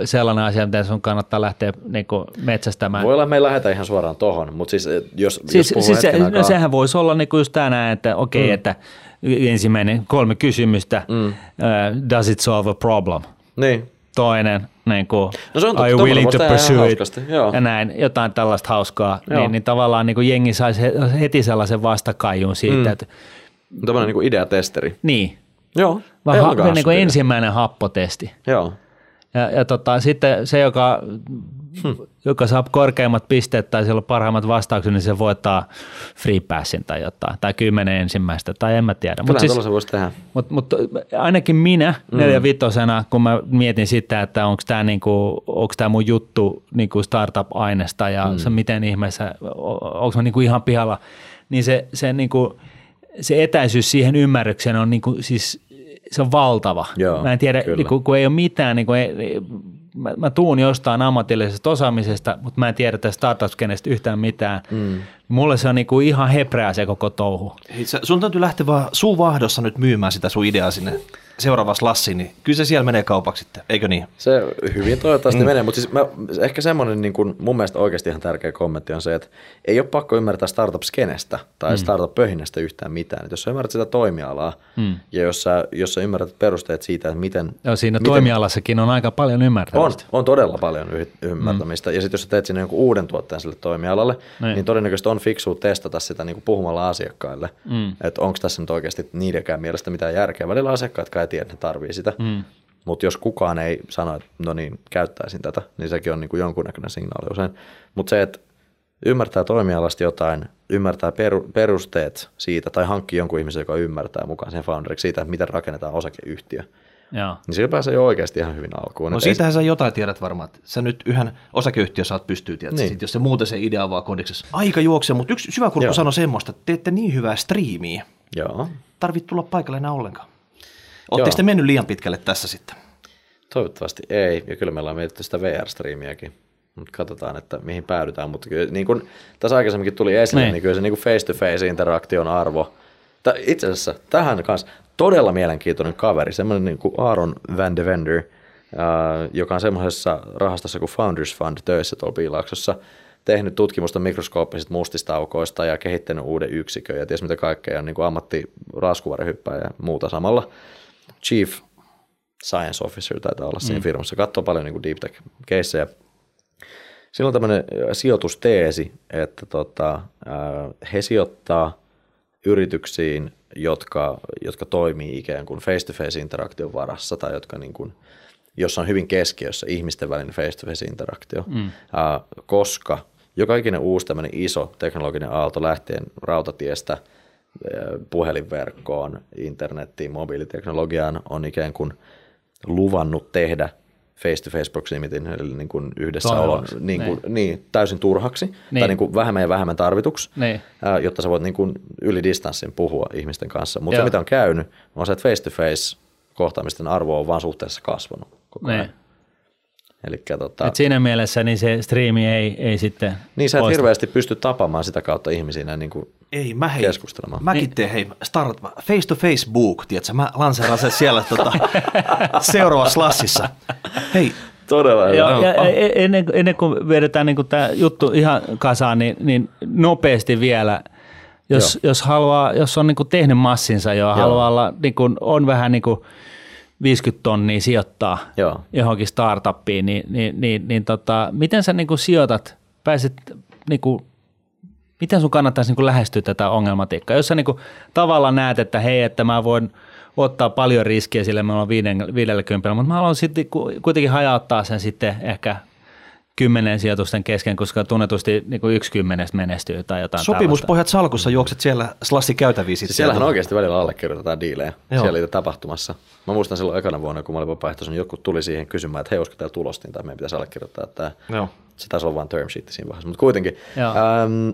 sellainen asia, miten sun kannattaa lähteä niin kuin metsästämään. Voi olla, että me ei lähdetä ihan suoraan tohon, mutta siis jos, siis, jos siis se, no, sehän voisi olla niin kuin just tänään, että okei, okay, mm. että ensimmäinen kolme kysymystä, mm. uh, does it solve a problem? Niin. Toinen, niin kuin, no se on are you willing to pursue it? Ja näin, jotain tällaista hauskaa. Niin, niin tavallaan niin kuin jengi saisi heti sellaisen vastakaiun siitä, mm. että Tällainen niin ideatesteri. Niin. Joo. Vähän niin kuin ensimmäinen happotesti. Joo. Ja, ja tota, sitten se, joka, hmm. joka saa korkeimmat pisteet tai siellä on parhaimmat vastaukset, niin se voittaa free passin tai jotain, tai kymmenen ensimmäistä, tai en mä tiedä. Mutta siis, voisi tehdä. Mut, mut, ainakin minä mm. neljä vitosena, kun mä mietin sitä, että onko tämä niinku, mun juttu niinku startup-aineesta ja mm. se miten ihmeessä, onko mä niinku ihan pihalla, niin se, se, niinku, se etäisyys siihen ymmärrykseen on niinku, siis se on valtava. Joo, mä en tiedä, niin kun, kun ei ole mitään, niin kun ei, mä, mä tuun jostain ammatillisesta osaamisesta, mutta mä en tiedä tästä startup yhtään mitään. Mm. Mulle se on niin kuin ihan hepreä se koko touhu. Hei, sun täytyy lähteä vaan suu vahdossa nyt myymään sitä sun ideaa sinne seuraavassa lassiin, niin kyllä se siellä menee kaupaksi sitten, eikö niin? Se hyvin toivottavasti mm. menee, mutta siis mä, ehkä semmoinen niin kuin mun mielestä oikeasti ihan tärkeä kommentti on se, että ei ole pakko ymmärtää startup-skenestä tai mm. startup-pöhinästä yhtään mitään. Että jos sä ymmärrät sitä toimialaa mm. ja jos sä, jos sä ymmärrät perusteet siitä, että miten... Joo, siinä miten, toimialassakin on aika paljon ymmärtämistä. On, on todella paljon ymmärtämistä. Mm. Ja sitten jos sä teet sinne jonkun uuden tuotteen sille toimialalle, niin, niin todennäköisesti on fiksua testata sitä niin kuin puhumalla asiakkaille, mm. että onko tässä nyt oikeasti niidenkään mielestä mitään järkeä. Välillä asiakkaat ei tiedä, että ne tarvii sitä. Mm. Mutta jos kukaan ei sano, että no niin, käyttäisin tätä, niin sekin on niin kuin jonkunnäköinen signaali usein. Mutta se, että ymmärtää toimialasta jotain, ymmärtää peru, perusteet siitä tai hankkii jonkun ihmisen, joka ymmärtää mukaan sen founderiksi siitä, että miten rakennetaan osakeyhtiö. Joo. Niin sillä pääsee jo oikeasti ihan hyvin alkuun. No siitähän ei... sä jotain tiedät varmaan. Että sä nyt yhden osakeyhtiö saat pystyä, tiedät, niin. sit, jos se muuten se idea vaan kodiksessa. Aika juoksee, mutta yksi syvä kurkku sanoi semmoista, että teette niin hyvää striimiä. Joo. Tarvit tulla paikalle enää ollenkaan. Oletteko te mennyt liian pitkälle tässä sitten? Toivottavasti ei, ja kyllä meillä on mietitty sitä VR-striimiäkin. Mutta katsotaan, että mihin päädytään. Mutta kyllä, niin kuin tässä aikaisemminkin tuli esille, niin, niin kyllä se niin face-to-face interaktion arvo. Itse asiassa tähän kanssa todella mielenkiintoinen kaveri, semmoinen niin kuin Aaron Van de Vender, joka on semmoisessa rahastossa kuin Founders Fund töissä tuolla Piilaaksossa, tehnyt tutkimusta mikroskooppisista mustista aukoista ja kehittänyt uuden yksikön ja ties mitä kaikkea, on niin kuin ammatti ja muuta samalla. Chief Science Officer taitaa olla siinä mm. firmassa, katsoo paljon niin kuin deep tech-keissejä. Sillä on tämmöinen sijoitusteesi, että tota, he sijoittaa yrityksiin, jotka, jotka toimii ikään kuin face-to-face interaktion varassa tai jotka niin kuin, jossa on hyvin keskiössä ihmisten välinen face-to-face interaktio, mm. koska joka ikinen uusi tämmöinen iso teknologinen aalto lähtien rautatiestä puhelinverkkoon, internettiin, mobiiliteknologiaan on ikään kuin luvannut tehdä face-to-face proximitin, eli niin kuin yhdessä olon niin kuin, niin. Niin, täysin turhaksi niin. tai niin kuin vähemmän ja vähemmän tarvituksi, niin. jotta sä voit niin kuin yli distanssin puhua ihmisten kanssa. Mutta se, mitä on käynyt, on se, että face-to-face kohtaamisten arvo on vaan suhteessa kasvanut koko ajan. Niin. Elikkä, tota, Et siinä mielessä niin se striimi ei, ei sitten Niin sä et poista. hirveästi pysty tapamaan sitä kautta ihmisiä niin kuin ei, mä hei, keskustelemaan. Mäkin niin. teen hei, start, face to face book, tiedätkö, mä lanseeraan sen siellä tota, seuraavassa lassissa. Hei, Todella hyvä. Ja, ja, e- ennen, ennen kuin vedetään niin tämä juttu ihan kasaan, niin, niin nopeasti vielä, jos, jos, haluaa, jos on niin kuin tehnyt massinsa jo, Joo. haluaa olla, niin kuin, on vähän niin kuin 50 tonnia sijoittaa Joo. johonkin startuppiin, niin, niin, niin, niin tota, miten sä niin kuin sijoitat, pääset niin kuin, miten sun kannattaisi niin kuin lähestyä tätä ongelmatiikkaa? Jos sä niin kuin, tavallaan näet, että hei, että mä voin – ottaa paljon riskiä sille, me ollaan 50, mutta mä haluan sitten kuitenkin hajauttaa sen sitten ehkä kymmenen sijoitusten kesken, koska tunnetusti niin kuin yksi kymmenestä menestyy tai jotain Sopimuspohjat salkussa juokset siellä slassi käytäviä sitten. Siellähän oikeasti välillä allekirjoitetaan diilejä Joo. siellä tapahtumassa. Mä muistan silloin ekana vuonna, kun mä olin vapaaehtoisen, niin joku tuli siihen kysymään, että hei, olisiko täällä tulostin tai meidän pitäisi allekirjoittaa. Että Joo. Se taisi olla vain term sheet siinä vaiheessa, mutta kuitenkin. Ähm,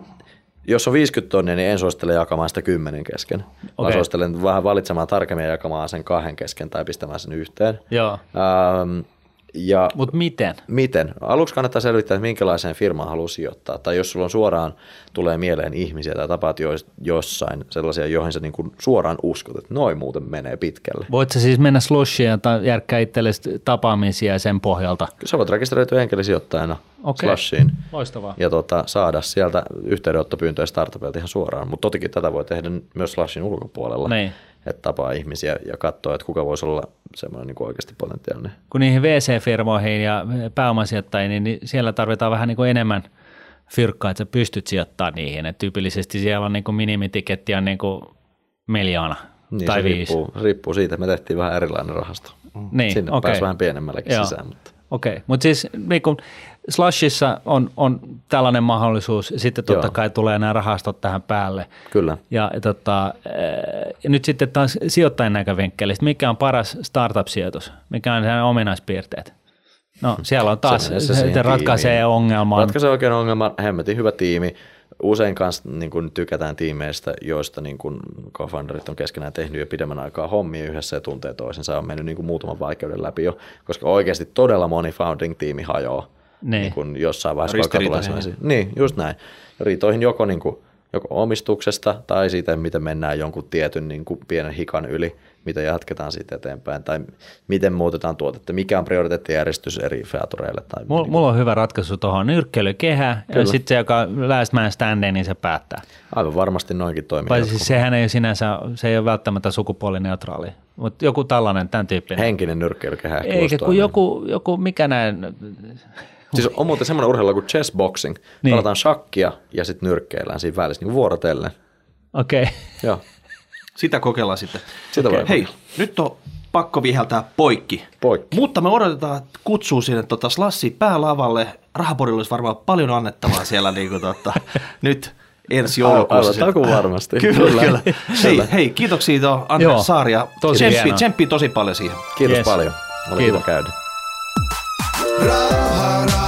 jos on 50 tonnia, niin en suosittele jakamaan sitä kymmenen kesken. Okay. Mä suosittelen vähän valitsemaan tarkemmin ja jakamaan sen kahden kesken tai pistämään sen yhteen. Joo. Ähm, Mutta miten? Miten? Aluksi kannattaa selvittää, että minkälaiseen firmaan haluaa sijoittaa. Tai jos sulla on suoraan tulee mieleen ihmisiä tai tapaat jossain sellaisia, joihin sä niin kuin suoraan uskot, että noin muuten menee pitkälle. Voit sä siis mennä slushia tai järkkää itsellesi tapaamisia sen pohjalta? Sä voit rekisteröityä henkilösijoittajana okay. slushiin. Loistavaa. Ja tota, saada sieltä yhteydenottopyyntöjä startupilta ihan suoraan. Mutta totikin tätä voi tehdä myös slushin ulkopuolella. Niin että tapaa ihmisiä ja katsoa, että kuka voisi olla semmoinen niin oikeasti potentiaalinen. Kun niihin VC-firmoihin ja pääomasijoittajiin, niin siellä tarvitaan vähän niin kuin enemmän fyrkkaa, että sä pystyt sijoittamaan niihin. Et tyypillisesti siellä on niin kuin minimitiketti on niin kuin miljoona niin, tai viisi. Riippuu, riippuu siitä, me tehtiin vähän erilainen rahasto. Niin, Sinne okay. pääsi vähän pienemmälläkin Joo. sisään. Mutta. Okei, okay. mutta siis niin kun Slashissa on, on tällainen mahdollisuus, sitten totta Joo. kai tulee nämä rahastot tähän päälle. Kyllä. Ja, ja, tota, ja nyt sitten taas sijoittajan näkövinkkelistä, mikä on paras startup-sijoitus, mikä on sen ominaispiirteet? No siellä on taas, se, se, se ratkaisee ongelman. Ratkaisee oikein ongelman, hemmetin hyvä tiimi, usein kanssa niin kun tykätään tiimeistä, joista niin kun co-founderit on keskenään tehnyt jo pidemmän aikaa hommia yhdessä ja tuntee toisensa. On mennyt niin muutaman vaikeuden läpi jo, koska oikeasti todella moni founding-tiimi hajoaa niin. Niin kun jossain vaiheessa. Tulee niin, just näin. Riitoihin joko, niin kun, joko omistuksesta tai siitä, miten mennään jonkun tietyn niin kuin pienen hikan yli – mitä jatketaan siitä eteenpäin, tai miten muutetaan tuotetta, mikä on prioriteettijärjestys eri featureille. Tai mulla, niin. mulla on hyvä ratkaisu tuohon nyrkkelykehä, Kyllä. ja sitten se, joka last man standing, niin se päättää. Aivan varmasti noinkin toimii. Vai siis sehän ei sinänsä, se ei ole välttämättä sukupuolineutraali, mutta joku tällainen, tämän tyyppinen. Henkinen nyrkkelykehä. Eikä kun joku, joku, mikä näin, Siis on muuten semmoinen urheilu kuin chessboxing. Niin. Pelataan shakkia ja sitten nyrkkeillään siinä välissä niin vuorotellen. Okei. Okay. Joo. Sitä kokeillaan sitten. Sitä okay. Hei, nyt on pakko viheltää poikki. poikki. Mutta me odotetaan kutsua sinne tota Slassi päälavalle. Rahapodilla olisi varmaan paljon annettavaa siellä niin kuin, tota, nyt ensi joulukuussa. Aivan, taku varmasti. kyllä, kyllä. Hei, hei, kiitoksia to, Andres Saari ja tosi tsemppi, tsemppi tosi paljon siihen. Kiitos yes. paljon. Oli Kiitos. kiva Radha